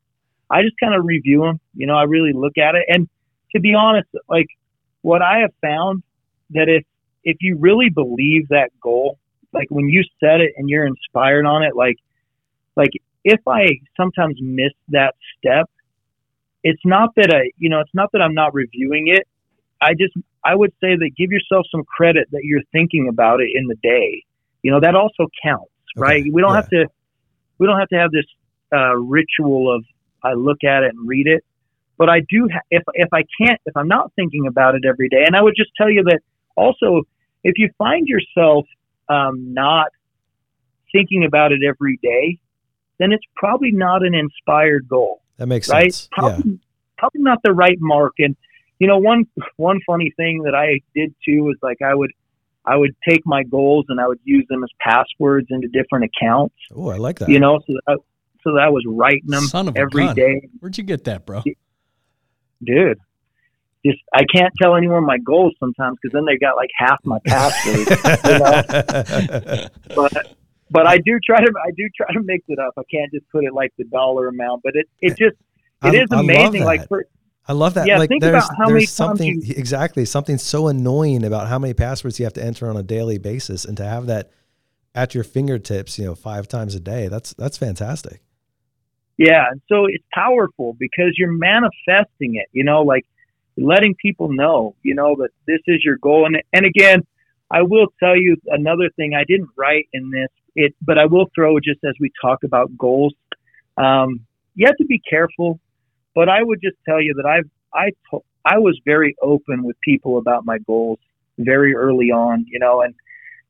I just kind of review them. You know, I really look at it, and to be honest, like what I have found that if if you really believe that goal like when you set it and you're inspired on it, like like if I sometimes miss that step, it's not that I you know, it's not that I'm not reviewing it. I just I would say that give yourself some credit that you're thinking about it in the day. You know, that also counts, okay. right? We don't yeah. have to we don't have to have this uh, ritual of I look at it and read it. But I do ha- if if I can't if I'm not thinking about it every day, and I would just tell you that also if you find yourself um, not thinking about it every day, then it's probably not an inspired goal. That makes right? sense. Probably, yeah. probably not the right mark. And you know, one one funny thing that I did too was like I would I would take my goals and I would use them as passwords into different accounts. Oh, I like that. You know, so that so that I was writing them Son of every day. Where'd you get that, bro? Dude, just I can't tell anyone my goals sometimes because then they got like half my passwords. you know? But but I do try to I do try to mix it up. I can't just put it like the dollar amount, but it it just it I, is amazing. Like for, I love that. Yeah, like think there's, about how many something you, exactly something so annoying about how many passwords you have to enter on a daily basis, and to have that at your fingertips, you know, five times a day. That's that's fantastic. Yeah, and so it's powerful because you're manifesting it. You know, like letting people know, you know, that this is your goal. And, and again, I will tell you another thing I didn't write in this, it, but I will throw just as we talk about goals. Um, you have to be careful, but I would just tell you that I've, I, to, I was very open with people about my goals very early on, you know, and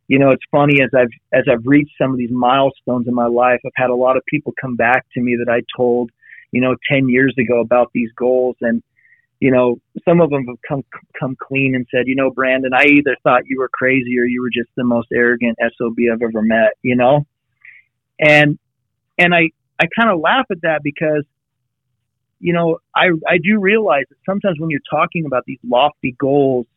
you know, it's funny as I've as I've reached some of these milestones in my life, I've had a lot of people come back to me that I told, you know, 10 years ago about these goals and you know, some of them have come come clean and said, you know, Brandon, I either thought you were crazy or you were just the most arrogant SOB I've ever met, you know? And and I I kind of laugh at that because you know, I I do realize that sometimes when you're talking about these lofty goals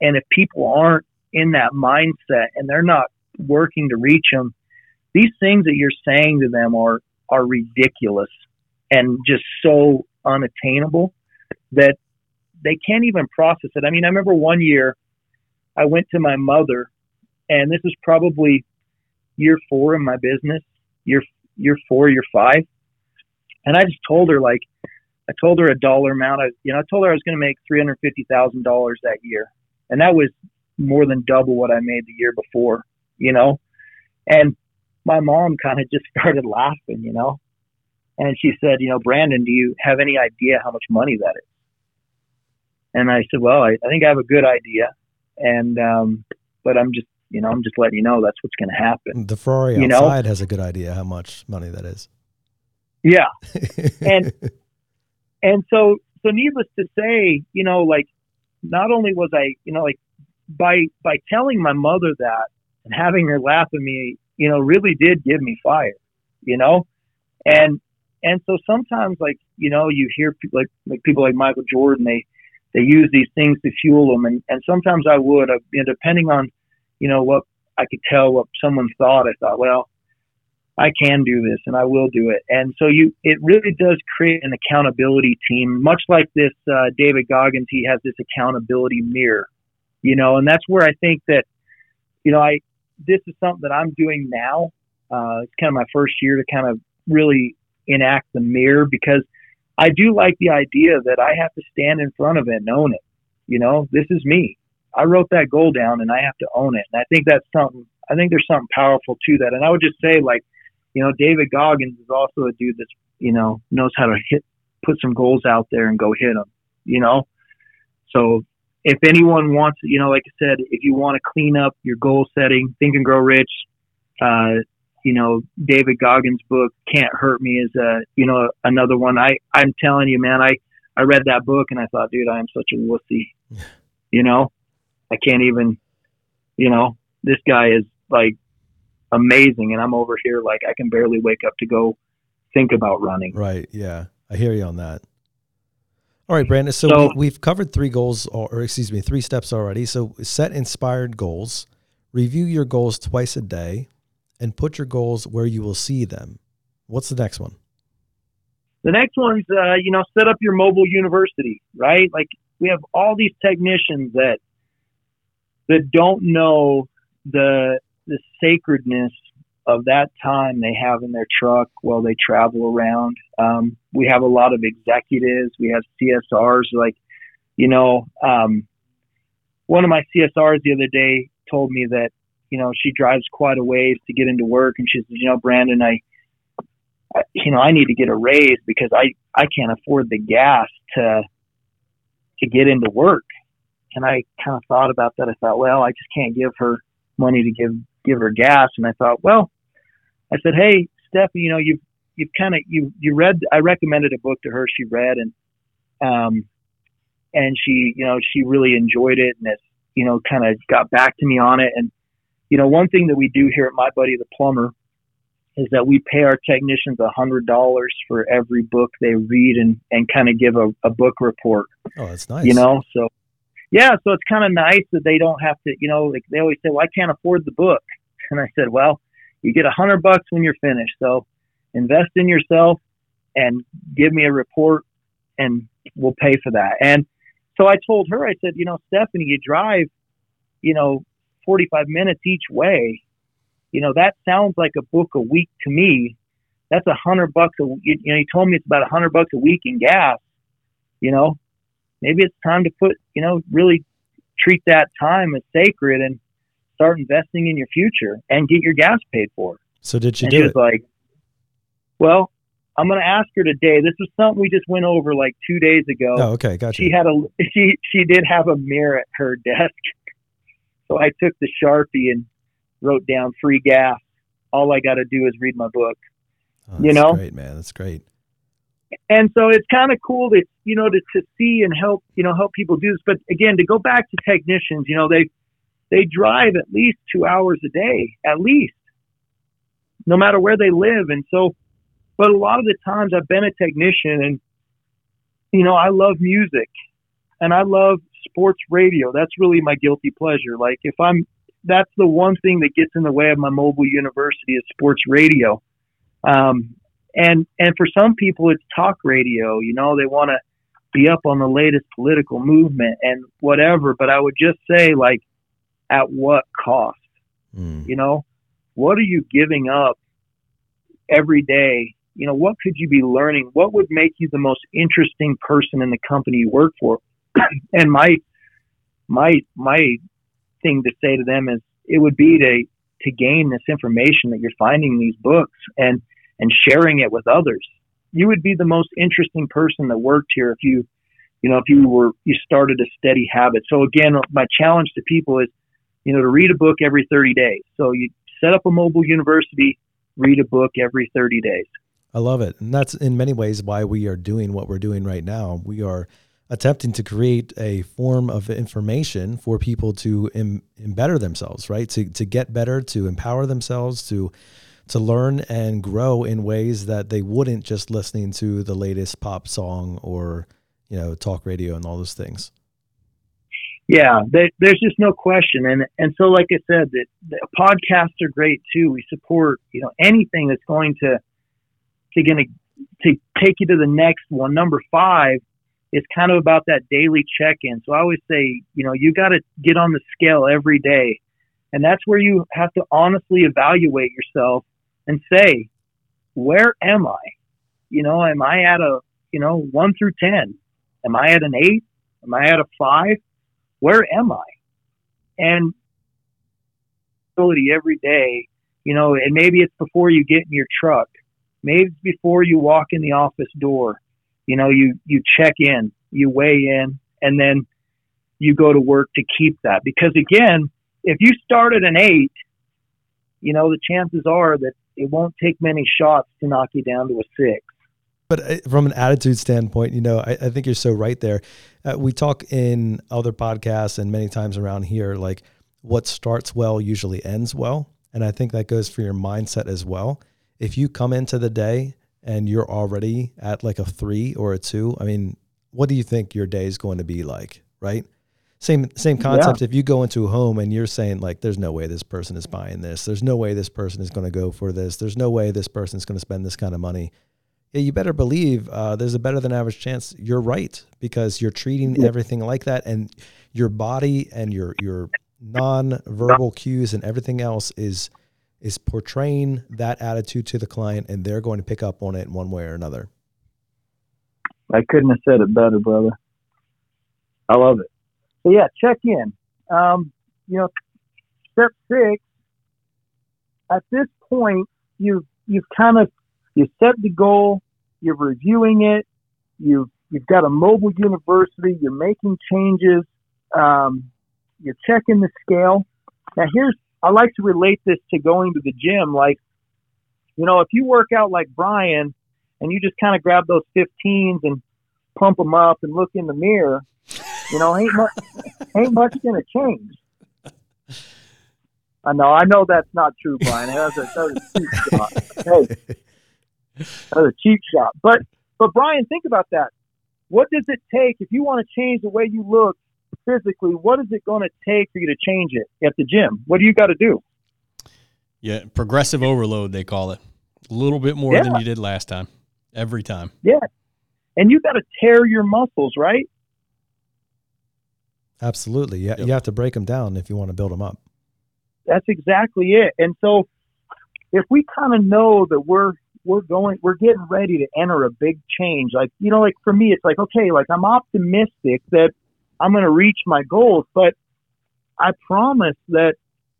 and if people aren't in that mindset and they're not working to reach them, these things that you're saying to them are are ridiculous and just so unattainable that they can't even process it. I mean, I remember one year I went to my mother, and this is probably year four in my business, year year four, year five, and I just told her like, I told her a dollar amount. I, you know, I told her I was going to make three hundred fifty thousand dollars that year, and that was more than double what I made the year before. You know, and my mom kind of just started laughing. You know, and she said, you know, Brandon, do you have any idea how much money that is? And I said, well, I, I think I have a good idea, and um, but I'm just, you know, I'm just letting you know that's what's going to happen. The Ferrari You know? outside has a good idea how much money that is. Yeah, and and so so needless to say, you know, like not only was I, you know, like by by telling my mother that and having her laugh at me, you know, really did give me fire, you know, and and so sometimes like you know you hear people like like people like Michael Jordan they they use these things to fuel them. And and sometimes I would uh, you know, depending on you know what I could tell what someone thought I thought well I can do this and I will do it and so you it really does create an accountability team much like this uh, David Goggins he has this accountability mirror you know and that's where I think that you know I this is something that I'm doing now uh, it's kind of my first year to kind of really enact the mirror because I do like the idea that I have to stand in front of it and own it. You know, this is me. I wrote that goal down and I have to own it. And I think that's something, I think there's something powerful to that. And I would just say, like, you know, David Goggins is also a dude that's, you know, knows how to hit, put some goals out there and go hit them, you know? So if anyone wants, you know, like I said, if you want to clean up your goal setting, Think and Grow Rich, uh, you know, David Goggins' book "Can't Hurt Me" is a you know another one. I I'm telling you, man, I I read that book and I thought, dude, I am such a wussy. You know, I can't even. You know, this guy is like amazing, and I'm over here like I can barely wake up to go think about running. Right. Yeah. I hear you on that. All right, Brandon. So, So- we, we've covered three goals, or, or excuse me, three steps already. So set inspired goals, review your goals twice a day, and put your goals where you will see them. What's the next one? The next one's, uh, you know, set up your mobile university, right? Like we have all these technicians that that don't know the the sacredness of that time they have in their truck while they travel around. Um, we have a lot of executives. We have CSRs. Like, you know, um, one of my CSRs the other day told me that, you know, she drives quite a ways to get into work, and she says, you know, Brandon, I, I you know, I need to get a raise because I I can't afford the gas to to get into work. And I kind of thought about that. I thought, well, I just can't give her money to give give her gas. And I thought, well, I said, hey, Stephanie, you know, you've you've kind of you you read. I recommended a book to her. She read and um and she you know she really enjoyed it and it's you know kind of got back to me on it. And you know, one thing that we do here at My Buddy the Plumber is that we pay our technicians a hundred dollars for every book they read and and kind of give a, a book report Oh, that's nice. you know so yeah so it's kind of nice that they don't have to you know like they always say well i can't afford the book. And i said well you get a hundred bucks when you're finished so invest in yourself and give me a report and we'll pay for that. And so i told her i said you know stephanie you drive you know 45 minutes each way. You know that sounds like a book a week to me. That's a hundred bucks a you, you know you told me it's about a hundred bucks a week in gas you know maybe it's time to put, you know, really treat that time as sacred and start investing in your future and get your gas paid for. So did she and she do was it? like, well, I'm going to ask her today. This was something we just went over like two days ago. Oh, okay, gotcha. She had a she she did have a mirror at her desk, so I took the sharpie and wrote down free gas. All I got to do is read my book. Oh, you know? great, man. That's great. And so it's kind of cool to you know to, to see and help you know help people do this. But again to go back to technicians you know they they drive at least two hours a day at least no matter where they live. And so but a lot of the times i've been a technician and you know i love music and i love sports radio. That's really my guilty pleasure. Like if i'm that's the one thing that gets in the way of my mobile university is sports radio. Um, and and for some people it's talk radio you know they want to be up on the latest political movement and whatever but i would just say like at what cost? Mm. you know what are you giving up every day? You know what could you be learning? What would make you the most interesting person in the company you work for? And my my my thing to say to them is it would be to to gain this information that you're finding in these books. And and sharing it with others. You would be the most interesting person that worked here if you, you know, if you were you started a steady habit. So again, my challenge to people is, you know, to read a book every 30 days. So you set up a mobile university, read a book every 30 days. I love it. And that's in many ways why we are doing what we're doing right now. We are attempting to create a form of information for people to Im- better themselves, right? To, to get better, to empower themselves, to to learn and grow in ways that they wouldn't just listening to the latest pop song or you know talk radio and all those things. Yeah, there, there's just no question, and and so like I said, that the podcasts are great too. We support you know anything that's going to to to to take you to the next one. Number five is kind of about that daily check-in. So I always say, you know, you got to get on the scale every day, and that's where you have to honestly evaluate yourself and say, where am I? You know, am I at a you know one through ten? Am I at an eight? Am I at a five? Where am I? And ability every day, you know, and maybe it's before you get in your truck, maybe it's before you walk in the office door. You know, you you check in, you weigh in, and then you go to work to keep that. Because again, if you start at an eight, you know, the chances are that it won't take many shots to knock you down to a six. But uh, from an attitude standpoint, you know, I, I think you're so right there. Uh, we talk in other podcasts and many times around here, like what starts well usually ends well. And I think that goes for your mindset as well. If you come into the day and you're already at like a three or a two, I mean, what do you think your day is going to be like? Right. Same same concept. If you go into a home and you're saying like, "There's no way this person is buying this. There's no way this person is going to go for this. There's no way this person is going to spend this kind of money." Yeah, you better believe uh, there's a better than average chance you're right because you're treating everything like that, and your body and your your non-verbal cues and everything else is is portraying that attitude to the client, and they're going to pick up on it in one way or another. I couldn't have said it better, brother. I love it. So yeah, check in. Um, you know, step six. At this point, you've you've kind of you set the goal. You're reviewing it. You've you've got a mobile university. You're making changes. Um, you're checking the scale. Now here's I like to relate this to going to the gym. Like, you know, if you work out like Brian and you just kind of grab those 15s and pump them up and look in the mirror, you know, ain't much, ain't much gonna change. I know, I know that's not true, Brian. That was a, that was a cheap shot. Hey, that was a cheap shot. But, but Brian, think about that. What does it take if you want to change the way you look physically? What is it going to take for you to change it at the gym? What do you got to do? Yeah, progressive overload they call it. A little bit more Yeah. than you did last time. Every time. Yeah, and you got to tear your muscles, right? Absolutely, yeah, Yep. you have to break them down if you want to build them up. That's exactly it. And so if we kind of know that we're we're going we're getting ready to enter a big change, like you know, like for me it's like, okay, like I'm optimistic that I'm gonna reach my goals, but I promise that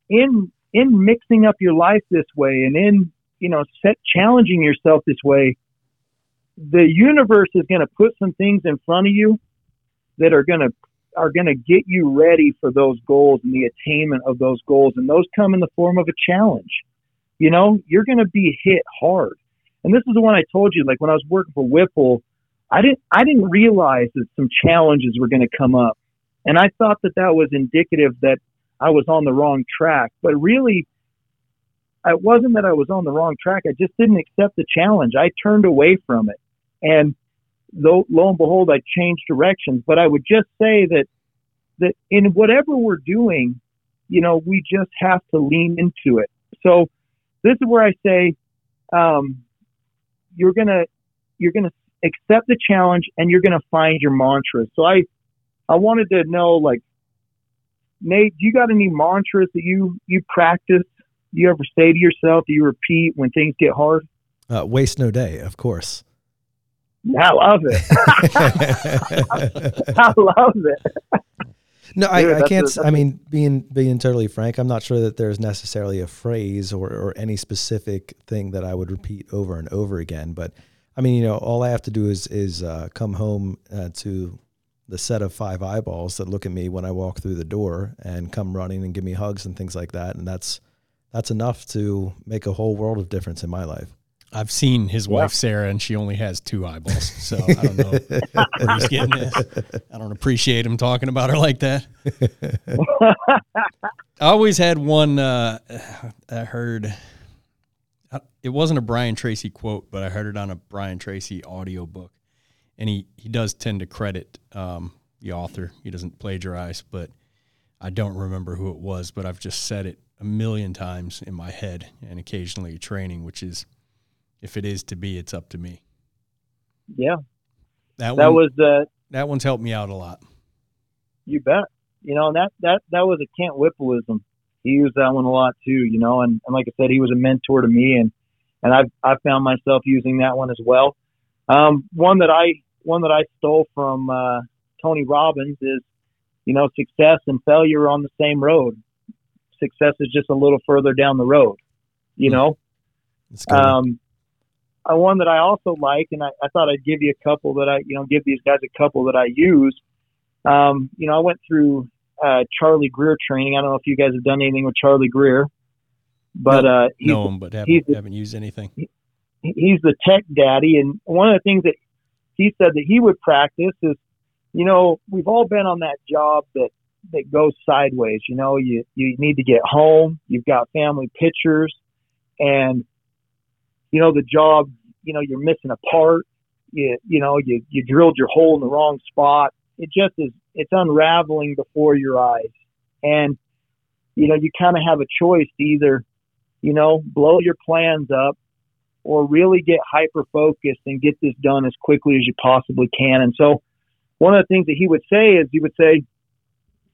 in in mixing up your life this way and in, you know, set challenging yourself this way, the universe is going to put some things in front of you that are going to are going to get you ready for those goals and the attainment of those goals and those come in the form of a challenge you know you're going to be hit hard and this is the one i told you like when i was working for whipple i didn't i didn't realize that some challenges were going to come up and i thought that that was indicative that i was on the wrong track but really it wasn't that I was on the wrong track. I just didn't accept the challenge. I turned away from it. And lo, lo and behold, I changed directions. But I would just say that, that in whatever we're doing, you know, we just have to lean into it. So this is where I say, um, you're to, you're to accept the challenge and you're to find your mantra. So I, I wanted to know, like, Nate, do you got any mantras that you, you practice you ever say to yourself, you repeat when things get hard? Uh, waste no day, of course. I love it. I love it. No, I, I can't. A, I mean, being being totally frank, I'm not sure that there's necessarily a phrase or, or any specific thing that I would repeat over and over again. But I mean, you know, all I have to do is is uh, come home uh, to the set of five eyeballs that look at me when I walk through the door and come running and give me hugs and things like that, and that's that's enough to make a whole world of difference in my life. I've seen his yeah. wife Sarah, and she only has two eyeballs. So I don't know where he's getting this. I don't appreciate him talking about her like that. I always had one. Uh, I heard it wasn't a Brian Tracy quote, but I heard it on a Brian Tracy audio book, and he he does tend to credit um, the author. He doesn't plagiarize, but I don't remember who it was. But I've just said it a million times in my head and occasionally training, which is if it is to be, it's up to me. Yeah. That, that one, was uh, that one's helped me out a lot. You bet. You know, that that that was a Kent Whippleism. He used that one a lot too, you know, and, and like I said, he was a mentor to me and and I've I've found myself using that one as well. Um, one that I one that I stole from uh, Tony Robbins is, you know, success and failure are on the same road success is just a little further down the road, you hmm. know? Um, a one that I also like, and I, I thought I'd give you a couple that I, you know, give these guys a couple that I use. Um, you know, I went through uh, Charlie Greer training. I don't know if you guys have done anything with Charlie Greer, but uh, he's, him, but haven't, haven't used anything. He, he's the tech daddy, and one of the things that he said that he would practice is, you know, we've all been on that job that that goes sideways. You know, you you need to get home. You've got family pictures, and you know the job. You know, you're missing a part. You you know you you drilled your hole in the wrong spot. It just is. It's unraveling before your eyes, and you know you kind of have a choice to either you know blow your plans up or really get hyper focused and get this done as quickly as you possibly can. And so, one of the things that he would say is he would say,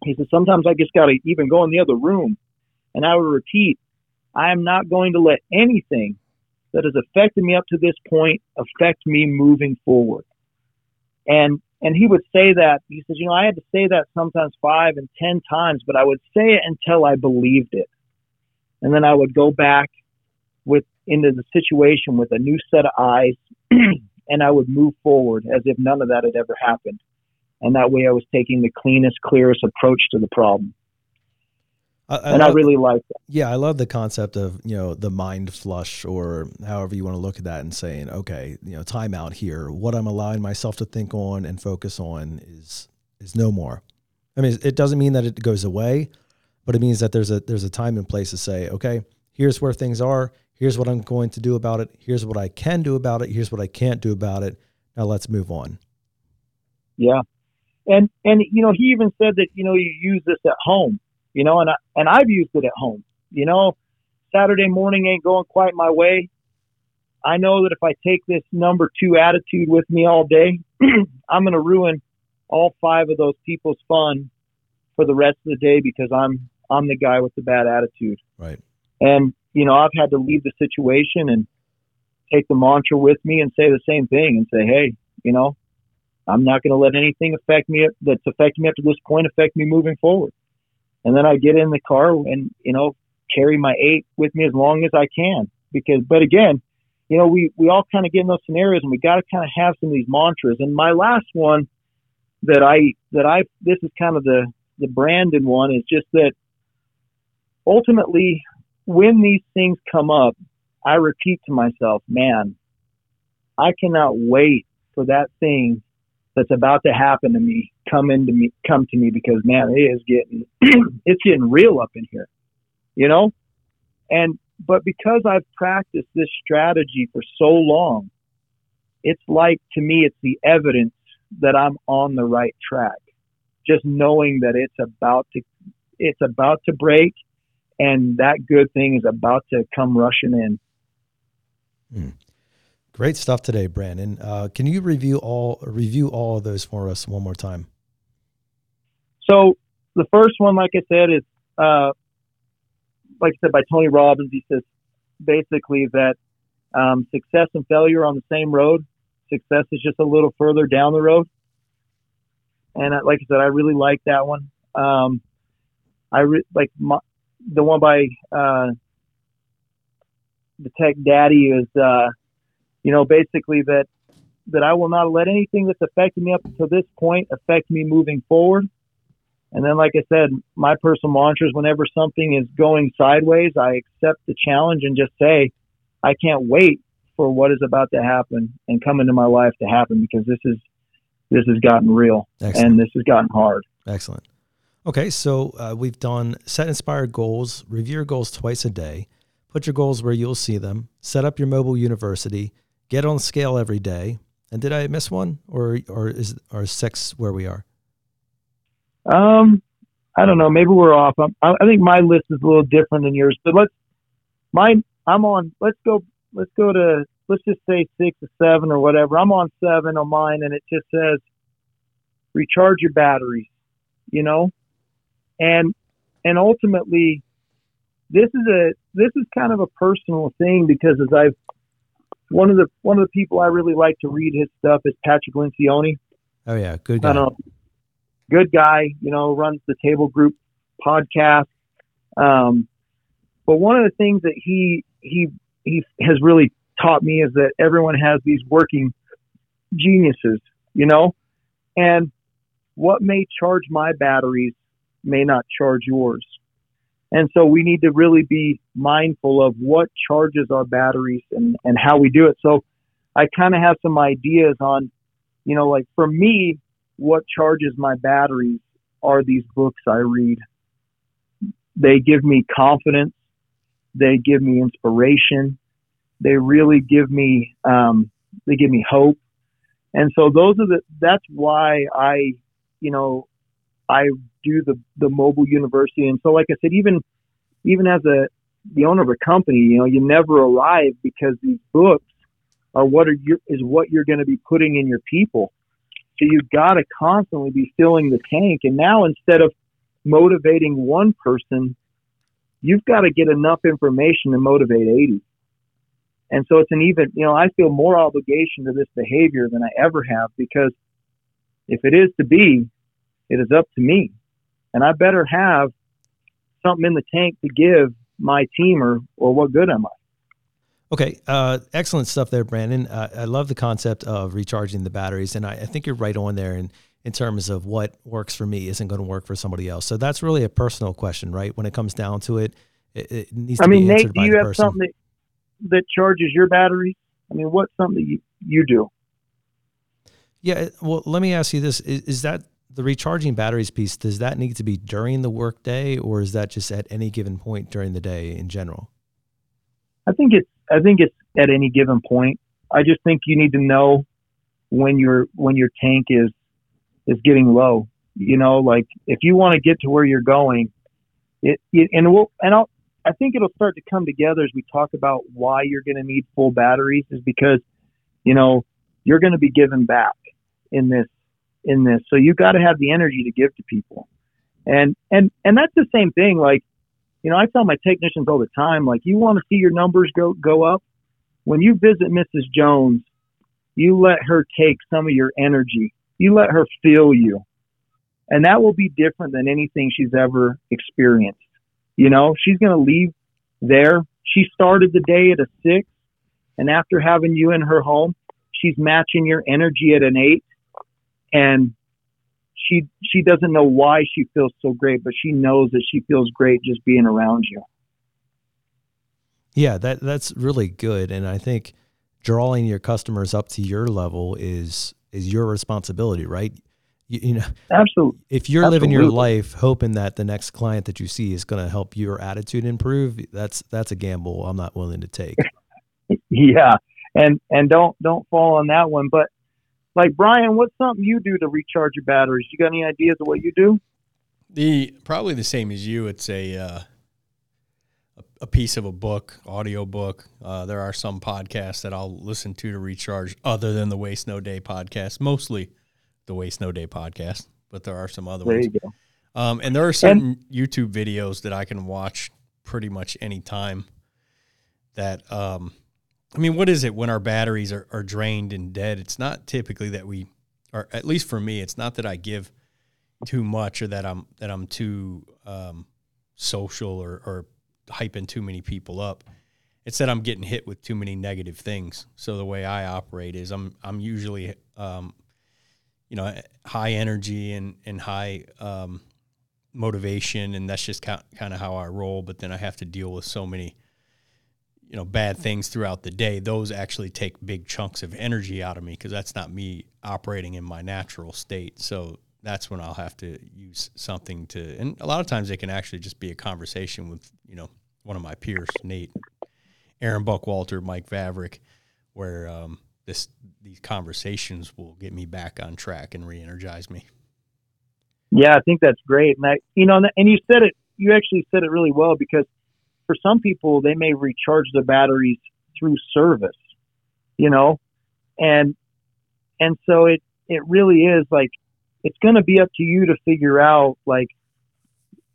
he says, sometimes I just got to even go in the other room. And I would repeat, I am not going to let anything that has affected me up to this point affect me moving forward. And and he would say that he says, you know, I had to say that sometimes five and ten times, but I would say it until I believed it. And then I would go back with into the situation with a new set of eyes and I would move forward as if none of that had ever happened and that way I was taking the cleanest, clearest approach to the problem. I, I and love, I really like that. Yeah, I love the concept of you know the mind flush or however you want to look at that and saying, okay, you know, time out here. What I'm allowing myself to think on and focus on is is no more. I mean, it doesn't mean that it goes away, but it means that there's a there's a time and place to say, okay, here's where things are. Here's what I'm going to do about it. Here's what I can do about it. Here's what I can't do about it. Now let's move on. Yeah, and and you know, he even said that you know you use this at home, you know, and I, and I've used it at home. You know, Saturday morning ain't going quite my way. I know that if I take this number two attitude with me all day, I'm going to ruin all five of those people's fun for the rest of the day because I'm I'm the guy with the bad attitude. Right. And you know, I've had to leave the situation and take the mantra with me and say the same thing and say, hey, you know, I'm not going to let anything affect me that's affected me up to this point affect me moving forward. And then I get in the car and, you know, carry my eight with me as long as I can. Because, but again, you know, we, we all kind of get in those scenarios and we got to kind of have some of these mantras. And my last one that I, that I, this is kind of the, the Brandon one is just that ultimately when these things come up, I repeat to myself, man, I cannot wait for that thing that's about to happen to me come into me come to me because man it is getting it's getting real up in here you know and but because I've practiced this strategy for so long it's like to me it's the evidence that I'm on the right track just knowing that it's about to it's about to break and that good thing is about to come rushing in hmm. Great stuff today, Brandon. Uh, can you review all review all of those for us one more time? So the first one, like I said, is uh, like I said by Tony Robbins. He says basically that um, success and failure are on the same road. Success is just a little further down the road. And uh, like I said, I really like that one. Um, I re- like my, the one by uh, the Tech Daddy is uh, you know, basically that that I will not let anything that's affected me up until this point affect me moving forward. And then, like I said, my personal mantra is whenever something is going sideways, I accept the challenge and just say, I can't wait for what is about to happen and come into my life to happen because this is this has gotten real Excellent. and this has gotten hard. Excellent. Okay, so uh, we've done set inspired goals, review your goals twice a day, put your goals where you'll see them, set up your mobile university, get on scale every day. And did I miss one, or or is our six where we are? Um, I don't know. Maybe we're off. I'm, I think my list is a little different than yours. But let's mine. I'm on. Let's go. Let's go to. Let's just say six or seven or whatever. I'm on seven on mine, and it just says recharge your batteries. You know, and and ultimately, this is a this is kind of a personal thing because as I've one of the one of the people I really like to read his stuff is Patrick Lencioni. Oh yeah, good guy. Know, good guy. You know, runs the Table Group podcast. Um, but one of the things that he he he has really taught me is that everyone has these working geniuses. You know, and what may charge my batteries may not charge yours. And so we need to really be mindful of what charges our batteries and, and how we do it. So I kind of have some ideas on, you know, like for me, what charges my batteries are these books I read. They give me confidence. They give me inspiration. They really give me, um, they give me hope. And so those are the, that's why I, you know, I do the the mobile university. And so, like I said, even even as a the owner of a company, you know, you never arrive because these books are what are you is what you're going to be putting in your people. So you've got to constantly be filling the tank. And now instead of motivating one person, you've got to get enough information to motivate 80. And so it's an even, you know, I feel more obligation to this behavior than I ever have because if it is to be, it is up to me. And I better have something in the tank to give my team or, or what good am I? Okay, uh, excellent stuff there, Brandon. Uh, I love the concept of recharging the batteries, and I, I, think you're right on there in, in terms of what works for me isn't going to work for somebody else. So that's really a personal question, right? When it comes down to it, it, it needs to be a good thing. I mean, be answered Nate, do you have person. something that, that charges your battery? I mean, what's something you, you do? Yeah, well, let me ask you this: is, is that the recharging batteries piece, does that need to be during the workday or is that just at any given point during the day in general? I think it's I think it's at any given point. I just think you need to know when your when your tank is is getting low. You know, like if you want to get to where you're going, it, it and we'll and I'll I think it'll start to come together as we talk about why you're going to need full batteries is because you know you're going to be given back in this in this. So you got to have the energy to give to people. And, and, and that's the same thing. Like, you know, I tell my technicians all the time, like, you want to see your numbers go, go up. When you visit Mrs. Jones, you let her take some of your energy. You let her feel you. And that will be different than anything she's ever experienced. You know, she's going to leave there. She started the day at a six And after having you in her home, she's matching your energy at an eight. And she she doesn't know why she feels so great, but she knows that she feels great just being around you. Yeah, that that's really good, and I think drawing your customers up to your level is is your responsibility, right? You, you know, absolutely. If you're absolutely. living your life hoping that the next client that you see is going to help your attitude improve, that's that's a gamble I'm not willing to take. yeah, and and don't don't fall on that one. But like Brian, what's something you do to recharge your batteries? You got any ideas of what you do? The probably the same as you. It's a uh, a piece of a book, audio book. Uh, there are some podcasts that I'll listen to to recharge, other than the Waste No Day podcast. Mostly the Waste No Day podcast, but there are some other there ones. You go. Um, and there are certain and, YouTube videos that I can watch pretty much any time. That um, I mean, what is it when our batteries are, are drained and dead? It's not typically that we, or at least for me, it's not that I give too much or that I'm that I'm too um, social or, or hyping too many people up. It's that I'm getting hit with too many negative things. So the way I operate is I'm I'm usually um, you know high energy and and high um, motivation, and that's just kind of how I roll. But then I have to deal with so many you know bad things throughout the day. Those actually take big chunks of energy out of me because that's not me operating in my natural state. So that's when I'll have to use something to, and a lot of times it can actually just be a conversation with, you know, one of my peers, Nate, Aaron Buckwalter, Mike Vavrick, where um, this these conversations will get me back on track and re-energize me. Yeah, I think that's great, and I, you know, and you said it, you actually said it really well because for some people they may recharge the batteries through service, you know, and and so it it really is like it's going to be up to you to figure out like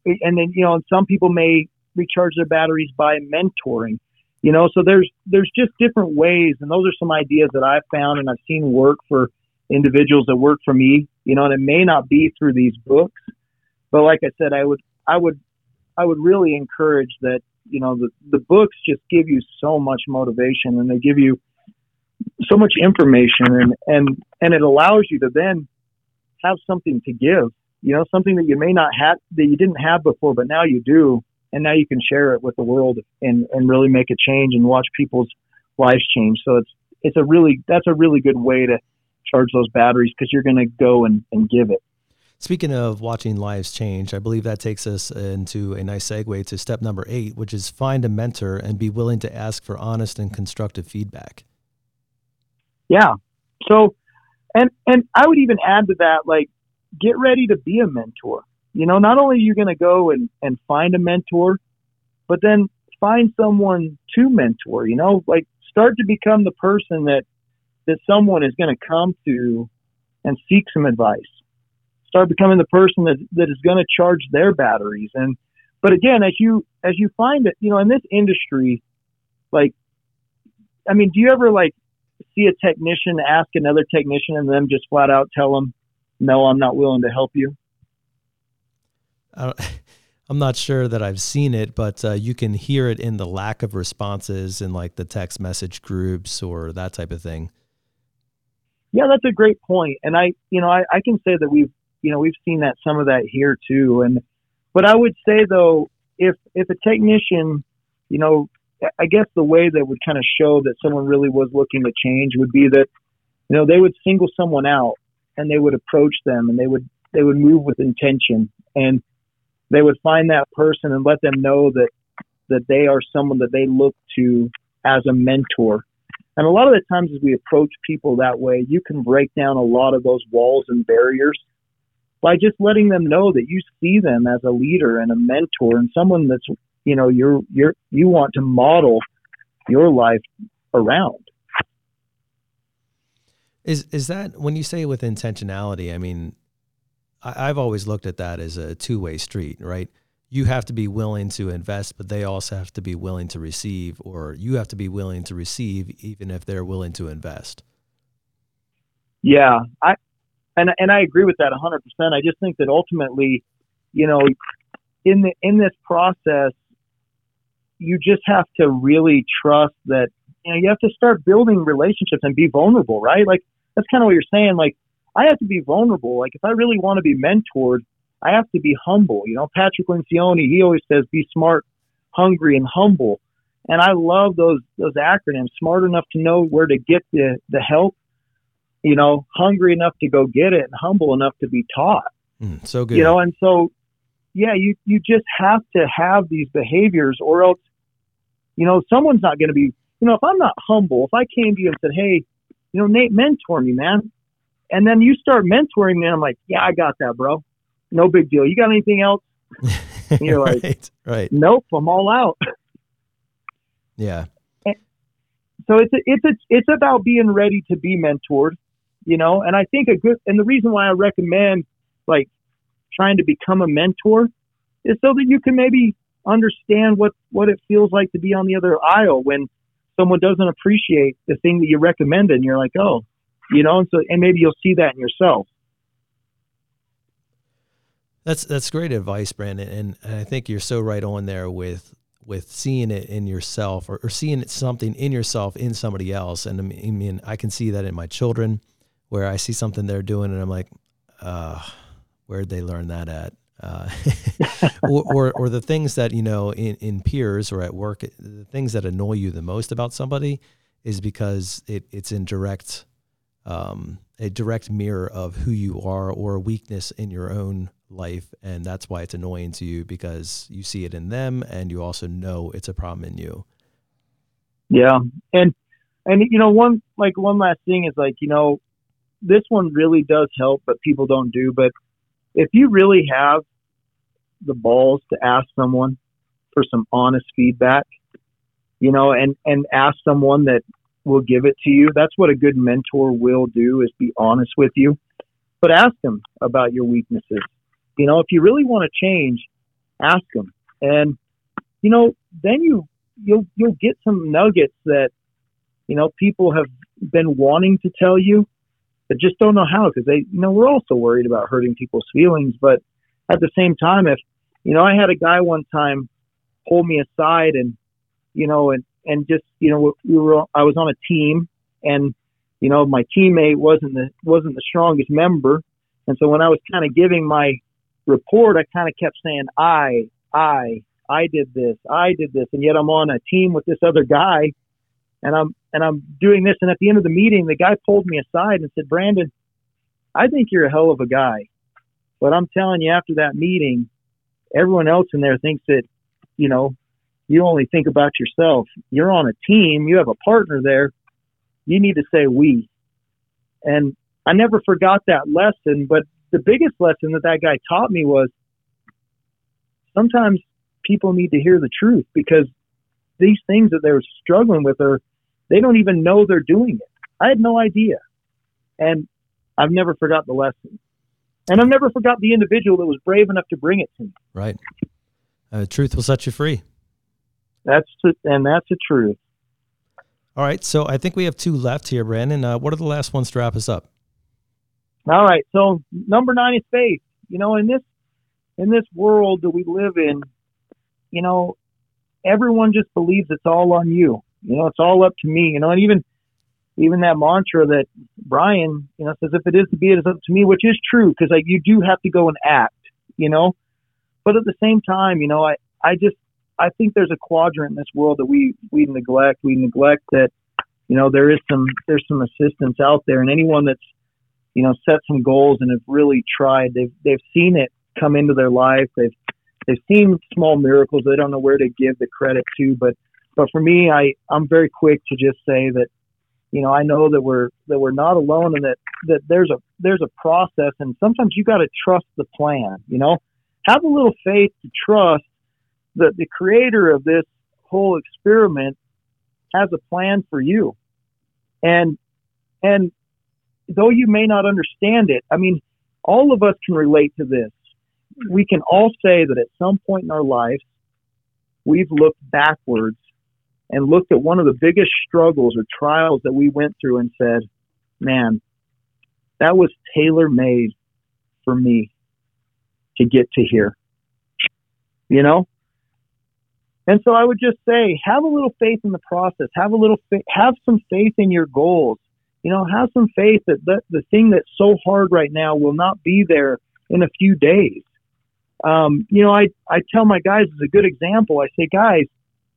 and then you know and some people may recharge their batteries by mentoring you know? So there's there's just different ways and those are some ideas that i've found and i've seen work for individuals that work for me you know? And it may not be through these books but like i said i would i would i would really encourage that you know the the books just give you so much motivation and they give you so much information and and and it allows you to then have something to give, you know, something that you may not have, that you didn't have before, but now you do. And now you can share it with the world and, and really make a change and watch people's lives change. So it's, it's a really, that's a really good way to charge those batteries because you're going to go and, and give it. Speaking of watching lives change, I believe that takes us into a nice segue to step number eight, which is find a mentor and be willing to ask for honest and constructive feedback. Yeah. So and and I would even add to that, like, get ready to be a mentor. You know, not only are you going to go and, and find a mentor, but then find someone to mentor. You know, like start to become the person that that someone is going to come to and seek some advice. Start becoming the person that that is going to charge their batteries. And but again, as you as you find it, you know, in this industry, like, I mean, do you ever like see a technician ask another technician and them just flat out tell them, no, I'm not willing to help you? Uh, I'm not sure that I've seen it, but uh, you can hear it in the lack of responses in like the text message groups or that type of thing. Yeah, that's a great point. And I, you know, I, I can say that we've, you know, we've seen that some of that here too. And, but I would say though, if, if a technician, you know, I guess the way that would kind of show that someone really was looking to change would be that, you know, they would single someone out and they would approach them and they would they would move with intention and they would find that person and let them know that that they are someone that they look to as a mentor. And a lot of the times as we approach people that way, you can break down a lot of those walls and barriers by just letting them know that you see them as a leader and a mentor and someone that's you know you're you're you want to model your life around. Is is that when you say with intentionality i mean I, i've always looked at that as a two-way street right? You have to be willing to invest but they also have to be willing to receive or you have to be willing to receive even if they're willing to invest. Yeah i and and i agree with that 100% i just think that ultimately you know in the in this process you just have to really trust that you know, you have to start building relationships and be vulnerable, right? Like that's kind of what you're saying. Like I have to be vulnerable. Like if I really want to be mentored, I have to be humble. You know, Patrick Lencioni, he always says, be smart, hungry, and humble. And I love those those acronyms. Smart enough to know where to get the the help, you know, hungry enough to go get it, and humble enough to be taught. Mm, so good. You know, and so yeah, you you just have to have these behaviors, or else, you know, someone's not going to be. You know, if I'm not humble, if I came to you and said, "Hey, you know, Nate, mentor me, man," and then you start mentoring me, and I'm like, "Yeah, I got that, bro. No big deal. You got anything else?" And you're right, like, right. "Nope, I'm all out." Yeah. so it's a, it's a, it's about being ready to be mentored, you know. And I think a good and the reason why I recommend like trying to become a mentor is so that you can maybe understand what what it feels like to be on the other aisle when someone doesn't appreciate the thing that you recommended, and you're like, oh, you know, and so and maybe you'll see that in yourself. That's that's great advice, Brandon, and, and I think you're so right on there with with seeing it in yourself or, or seeing it something in yourself in somebody else. And I mean, I mean, I can see that in my children, where I see something they're doing, and I'm like, uh, where'd they learn that at? Uh, or, or, or the things that you know in, in peers or at work, the things that annoy you the most about somebody is because it, it's in direct um, a direct mirror of who you are or a weakness in your own life. And that's why it's annoying to you because you see it in them and you also know it's a problem in you. Yeah. And, and, you know, one, like one last thing is like, you know, this one really does help, but people don't do. But if you really have the balls to ask someone for some honest feedback, you know, and, and ask someone that will give it to you. That's what a good mentor will do is be honest with you. But ask them about your weaknesses. You know, if you really want to change, ask them. And you know, then you you'll you'll get some nuggets that you know people have been wanting to tell you just don't know how because they you know we're also worried about hurting people's feelings but at the same time if you know i had a guy one time pull me aside and you know and and just you know we were I was on a team and you know my teammate wasn't the wasn't the strongest member. And so when I was kind of giving my report I kind of kept saying I I I did this I did this. And yet I'm on a team with this other guy and I'm and I'm doing this and at the end of the meeting the guy pulled me aside and said Brandon I think you're a hell of a guy but I'm telling you after that meeting everyone else in there thinks that you know you only think about yourself. You're on a team, you have a partner there. You need to say we. And I never forgot that lesson, but the biggest lesson that that guy taught me was sometimes people need to hear the truth because these things that they're struggling with are they don't even know they're doing it. I had no idea. And I've never forgot the lesson. And I've never forgot the individual that was brave enough to bring it to me. Right. Uh, truth will set you free. That's the, and that's the truth. All right, so I think we have two left here, Brandon. Uh, what are the last ones to wrap us up? All right, so number nine is faith. You know, in this in this world that we live in, you know, everyone just believes it's all on you. You know, it's all up to me. You know, and even even that mantra that Brian, you know, says, "If it is to be, it is up to me," which is true because like you do have to go and act. You know, but at the same time, you know, I I just I think there's a quadrant in this world that we we neglect. We neglect that you know there is some there's some assistance out there, and anyone that's you know set some goals and have really tried, they've they've seen it come into their life. They've they've seen small miracles. They don't know where to give the credit to, but but for me, I I'm very quick to just say that you know I know that we're that we're not alone and that that there's a there's a process, and sometimes you got to trust the plan. You know, have a little faith to trust that the creator of this whole experiment has a plan for you. And and though you may not understand it, I mean, all of us can relate to this. We can all say that at some point in our lives, we've looked backwards and looked at one of the biggest struggles or trials that we went through and said, man, that was tailor made for me to get to here. You know? And so I would just say, have a little faith in the process. Have a little, fa- have some faith in your goals. You know, have some faith that the, the thing that's so hard right now will not be there in a few days. Um, you know, I, I tell my guys as a good example, I say, guys,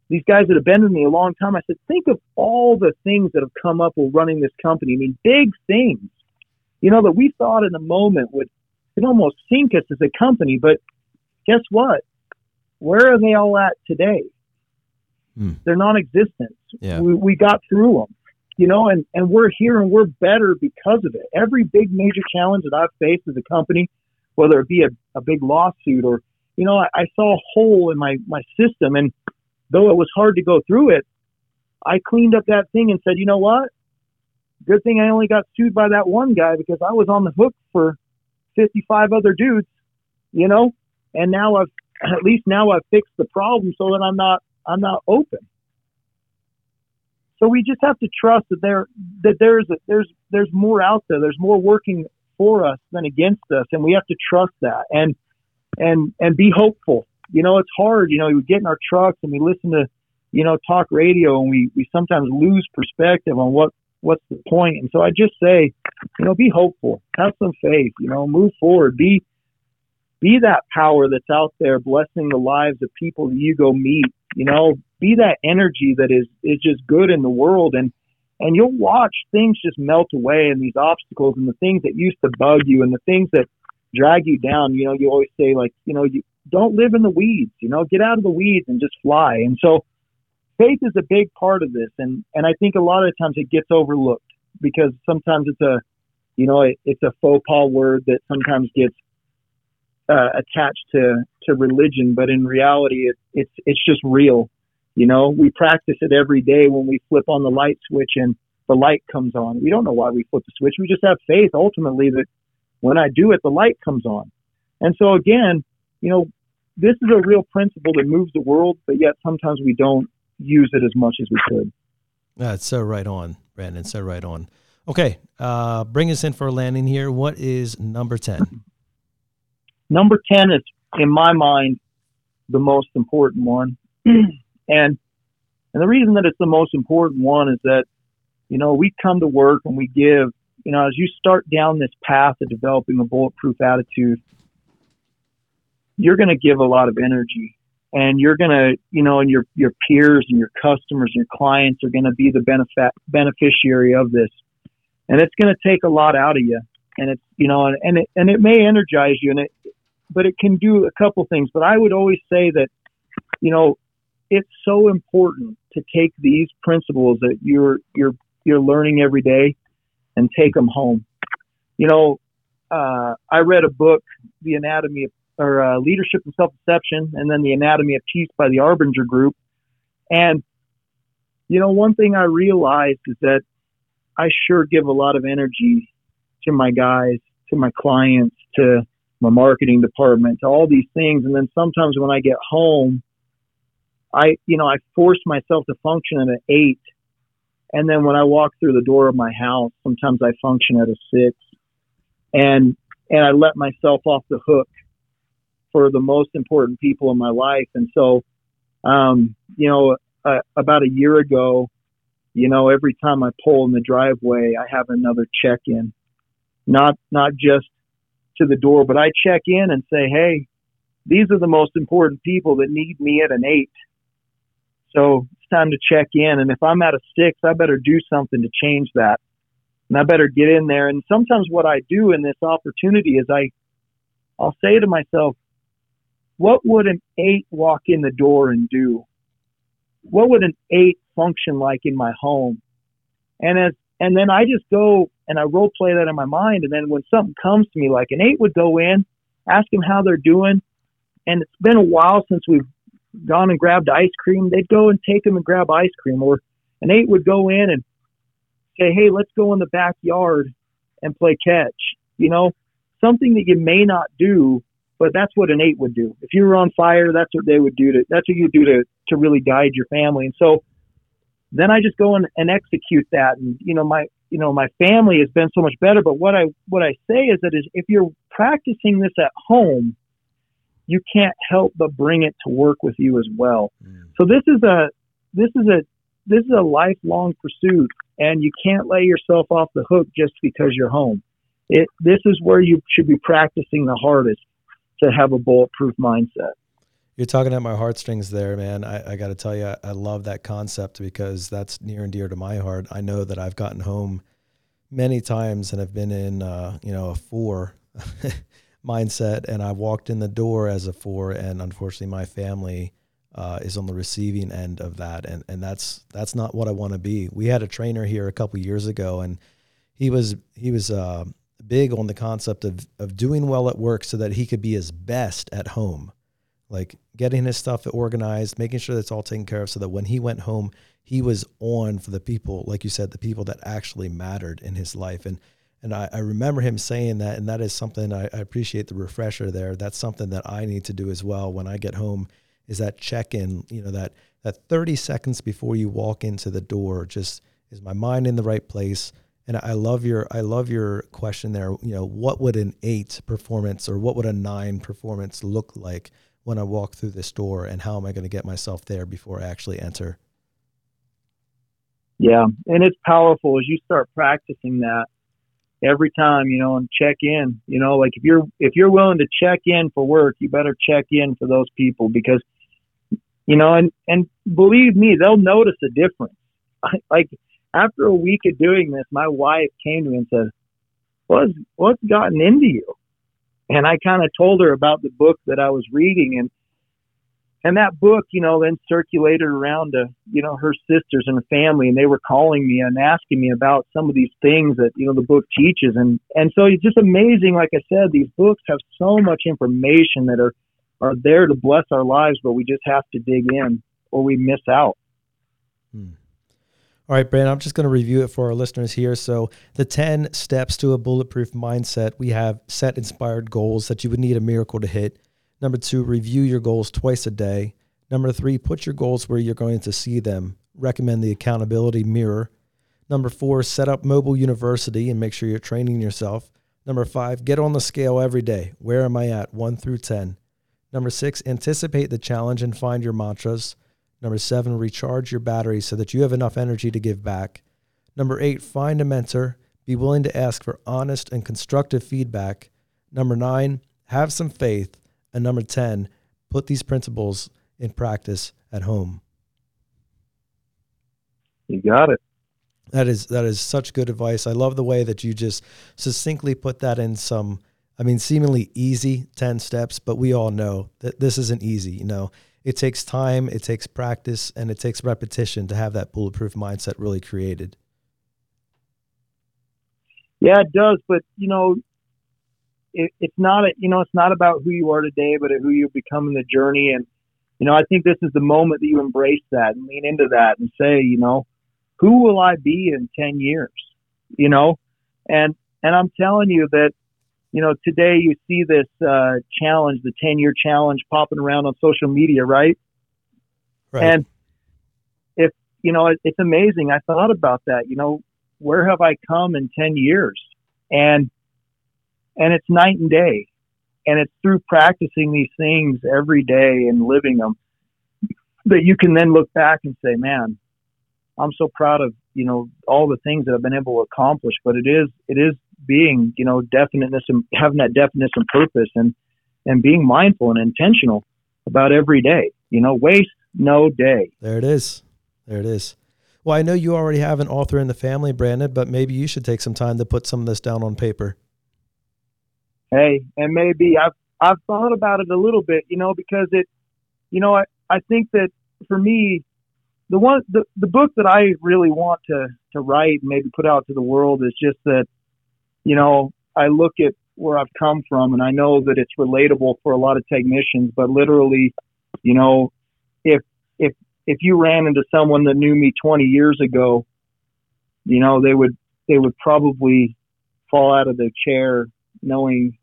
these guys that have been with me a long time, I said, think of all the things that have come up while running this company. I mean, big things, you know, that we thought in the moment would, could almost sink us as a company. But guess what? Where are they all at today? Hmm. They're non-existent. Yeah. We, we got through them, you know, and, and we're here and we're better because of it. Every big major challenge that I've faced as a company, whether it be a, a big lawsuit or, you know, I, I saw a hole in my, my system and though it was hard to go through it, I cleaned up that thing and said, you know what? Good thing I only got sued by that one guy because I was on the hook for 55 other dudes, you know, and now I've, at least now I've fixed the problem so that I'm not, I'm not open. So we just have to trust that there, that there's, a, there's, there's more out there. There's more working for us than against us. And we have to trust that and, and, and be hopeful. You know, it's hard. You know, we get in our trucks and we listen to, you know, talk radio and we, we sometimes lose perspective on what, what's the point. And so I just say, you know, be hopeful, have some faith, you know, move forward, be, be that power that's out there blessing the lives of people that you go meet, you know, be that energy that is, is just good in the world. And, and you'll watch things just melt away and these obstacles and the things that used to bug you and the things that drag you down. You know, you always say like, you know, you don't live in the weeds, you know, get out of the weeds and just fly. And so faith is a big part of this. And, and I think a lot of times it gets overlooked because sometimes it's a, you know, it, it's a faux pas word that sometimes gets uh, attached to, to religion, but in reality, it, it's, it's just real. You know, we practice it every day when we flip on the light switch and the light comes on. We don't know why we flip the switch. We just have faith ultimately that when I do it, the light comes on. And so again, you know, this is a real principle that moves the world, but yet sometimes we don't use it as much as we could. That's so right on, Brandon. So right on. Okay, uh, bring us in for a landing here. What is number 10? Number 10 is, in my mind, the most important one. and, and the reason that it's the most important one is that, you know, we come to work and we give, you know, as you start down this path of developing a bulletproof attitude, you're going to give a lot of energy and you're going to, you know, and your, your peers and your customers and your clients are going to be the benefit, beneficiary of this. And it's going to take a lot out of you. And it's, you know, and, and it, and it may energize you and it, but it can do a couple things. But I would always say that, you know, it's so important to take these principles that you're, you're, you're learning every day and take them home. You know, uh, I read a book, The Anatomy of or uh, Leadership and Self Deception, and then The Anatomy of Peace by the Arbinger Group. And, you know, one thing I realized is that I sure give a lot of energy to my guys, to my clients, to my marketing department, to all these things. And then sometimes when I get home, I, you know, I force myself to function at an eight. And then when I walk through the door of my house, sometimes I function at a six. And, and I let myself off the hook for the most important people in my life. And so, um, you know, uh, about a year ago, you know, every time I pull in the driveway, I have another check in, not, not just to the door, but I check in and say, Hey, these are the most important people that need me at an eight. So it's time to check in. And if I'm at a six, I better do something to change that. And I better get in there. And sometimes what I do in this opportunity is I, I'll say to myself, what would an eight walk in the door and do? What would an eight function like in my home? And as, and then I just go and I role play that in my mind. And then when something comes to me, like an eight would go in, ask them how they're doing. And it's been a while since we've gone and grabbed ice cream. They'd go and take them and grab ice cream. Or an eight would go in and say, Hey, let's go in the backyard and play catch. You know, something that you may not do but that's what an eight would do. If you were on fire, that's what they would do to, that's what you do to, to really guide your family. And so then I just go and, and execute that. And, you know, my, you know, my family has been so much better. But what I, what I say is that is if you're practicing this at home, you can't help but bring it to work with you as well. Mm. So this is a this is a this is a lifelong pursuit, and you can't lay yourself off the hook just because you're home. It this is where you should be practicing the hardest to have a bulletproof mindset. You're talking at my heartstrings there, man. I, I got to tell you, I, love that concept because that's near and dear to my heart. I know that I've gotten home many times and I've been in, uh, you know, a four mindset, and I walked in the door as a four, and unfortunately, my family uh, is on the receiving end of that, and and that's that's not what I want to be. We had a trainer here a couple years ago, and he was he was uh, big on the concept of of doing well at work so that he could be his best at home, like getting his stuff organized, making sure that's all taken care of, so that when he went home, he was on for the people, like you said, the people that actually mattered in his life, and and I, I remember him saying that, and that is something I, I appreciate the refresher there. That's something that I need to do as well when I get home. Is that check in? You know that that 30 seconds before you walk into the door. Just is my mind in the right place? And I love your I love your question there. You know, what would an eight performance or what would a nine performance look like when I walk through this door, and how am I going to get myself there before I actually enter? Yeah, and it's powerful as you start practicing that every time, you know, and check in. You know, like if you're if you're willing to check in for work, you better check in for those people because you know, and and believe me, they'll notice a difference. like after a week of doing this, my wife came to me and said, "What's what's gotten into you?" And I kind of told her about the book that I was reading, and and that book, you know, then circulated around to, you know, her sisters and her family, and they were calling me and asking me about some of these things that, you know, the book teaches. And, and so it's just amazing. Like I said, these books have so much information that are, are there to bless our lives, but we just have to dig in or we miss out. Hmm. All right, Brandon, I'm just going to review it for our listeners here. So, the 10 steps to a bulletproof mindset we have set inspired goals that you would need a miracle to hit. Number two, review your goals twice a day. Number three, put your goals where you're going to see them. Recommend the accountability mirror. Number four, set up mobile university and make sure you're training yourself. Number five, get on the scale every day. Where am I at? One through 10. Number six, anticipate the challenge and find your mantras. Number seven, recharge your battery so that you have enough energy to give back. Number eight, find a mentor. Be willing to ask for honest and constructive feedback. Number nine, have some faith. And number 10, put these principles in practice at home. You got it. That is that is such good advice. I love the way that you just succinctly put that in some I mean seemingly easy 10 steps, but we all know that this isn't easy, you know. It takes time, it takes practice, and it takes repetition to have that bulletproof mindset really created. Yeah, it does, but you know, it, it's not a, you know it's not about who you are today, but who you become in the journey. And you know, I think this is the moment that you embrace that and lean into that and say, you know, who will I be in ten years? You know, and and I'm telling you that you know today you see this uh, challenge, the ten year challenge, popping around on social media, right? Right. And if you know, it, it's amazing. I thought about that. You know, where have I come in ten years? And and it's night and day. And it's through practicing these things every day and living them that you can then look back and say, man, I'm so proud of, you know, all the things that I've been able to accomplish. But it is, it is being, you know, definiteness and having that definiteness and purpose and, and being mindful and intentional about every day, you know, waste no day. There it is. There it is. Well, I know you already have an author in the family, Brandon, but maybe you should take some time to put some of this down on paper hey, and maybe I've I've thought about it a little bit, you know, because it, you know, I I think that for me, the one the the book that I really want to to write and maybe put out to the world is just that, you know, I look at where I've come from and I know that it's relatable for a lot of technicians, but literally, you know, if if if you ran into someone that knew me 20 years ago, you know, they would they would probably fall out of their chair knowing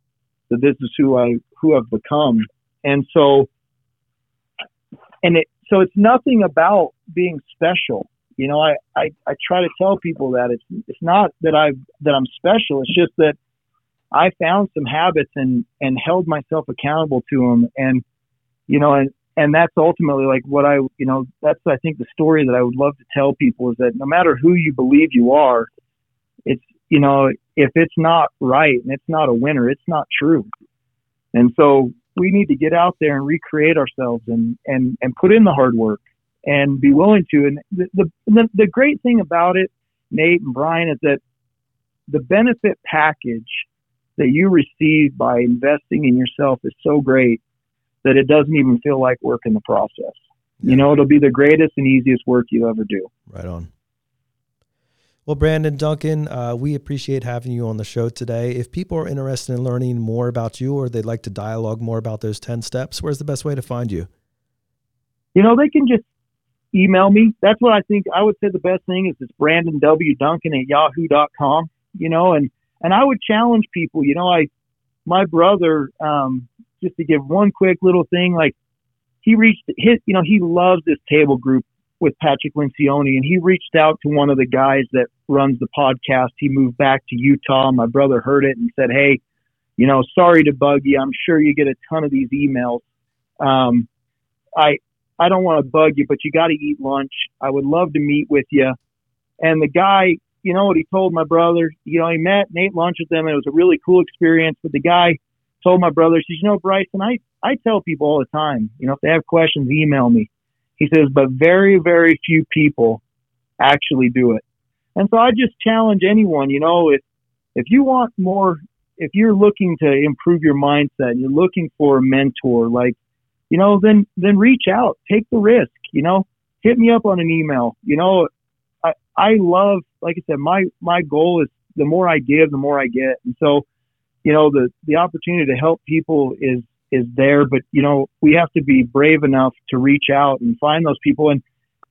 that this is who I who I've become. And so and it so it's nothing about being special. You know, I, I, I try to tell people that it's it's not that I that I'm special. It's just that I found some habits and and held myself accountable to them, and you know, and and that's ultimately like what I, you know, that's I think the story that I would love to tell people is that no matter who you believe you are, it's you know, if it's not right and it's not a winner, it's not true. And so we need to get out there and recreate ourselves and and and put in the hard work and be willing to. And the the the, great thing about it, Nate and Brian, is that the benefit package that you receive by investing in yourself is so great that it doesn't even feel like work in the process. Yeah. You know, it'll be the greatest and easiest work you ever do. Right on. Well, Brandon Duncan, uh, we appreciate having you on the show today. If people are interested in learning more about you or they'd like to dialogue more about those 10 steps, where's the best way to find you? You know, they can just email me. That's what I think I would say the best thing is it's Brandon W. Duncan at yahoo.com, you know, and, and I would challenge people, you know, I, my brother, um, just to give one quick little thing, like he reached his, you know, he loves this table group with Patrick Lencioni and he reached out to one of the guys that runs the podcast. He moved back to Utah. My brother heard it and said, Hey, you know, sorry to bug you. I'm sure you get a ton of these emails. Um, I, I don't want to bug you, but you got to eat lunch. I would love to meet with you. And the guy, you know what he told my brother? You know, he met and ate lunch with them, it was a really cool experience. But the guy told my brother, he says, you know, Bryson, I, I tell people all the time, you know, if they have questions, email me. He says, but very, very few people actually do it. And so I just challenge anyone, you know, if, if you want more, if you're looking to improve your mindset you're looking for a mentor, like, you know, then, then reach out, take the risk, you know, hit me up on an email. You know, I, I love, like I said, my, my goal is the more I give, the more I get. And so, you know, the, the opportunity to help people is, is there, but you know, we have to be brave enough to reach out and find those people. And,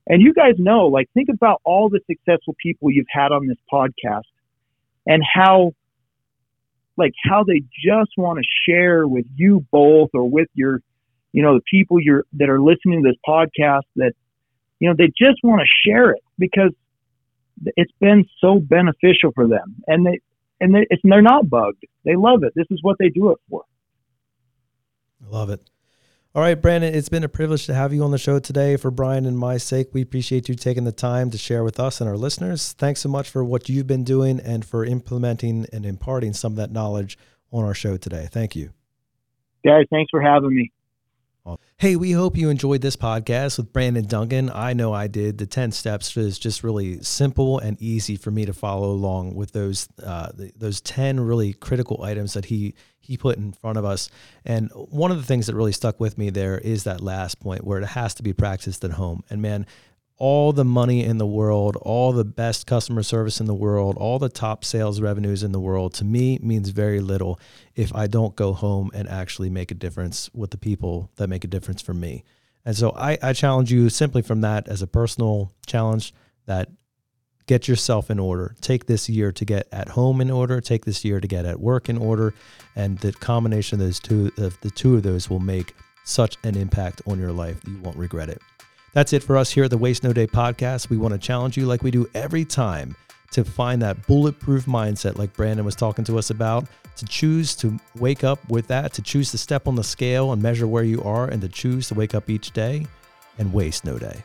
and you guys know, like, think about all the successful people you've had on this podcast and how, like, how they just want to share with you both or with your, you know, the people you're, that are listening to this podcast that, you know, they just want to share it because it's been so beneficial for them. And they, and they, they're not bugged. They love it. This is what they do it for. I love it. All right, Brandon, it's been a privilege to have you on the show today. For Brian and my sake, we appreciate you taking the time to share with us and our listeners. Thanks so much for what you've been doing and for implementing and imparting some of that knowledge on our show today. Thank you. Guys, thanks for having me. Hey, we hope you enjoyed this podcast with Brandon Duncan. I know I did. The 10 steps is just really simple and easy for me to follow along with those uh, those 10 really critical items that he he put in front of us. And one of the things that really stuck with me there is that last point where it has to be practiced at home. And man, all the money in the world, all the best customer service in the world, all the top sales revenues in the world to me means very little if I don't go home and actually make a difference with the people that make a difference for me. And so I, I challenge you simply from that as a personal challenge that get yourself in order. Take this year to get at home in order, take this year to get at work in order, and the combination of those two of the two of those will make such an impact on your life that you won't regret it. That's it for us here at the Waste No Day podcast. We want to challenge you, like we do every time, to find that bulletproof mindset, like Brandon was talking to us about, to choose to wake up with that, to choose to step on the scale and measure where you are, and to choose to wake up each day and waste no day.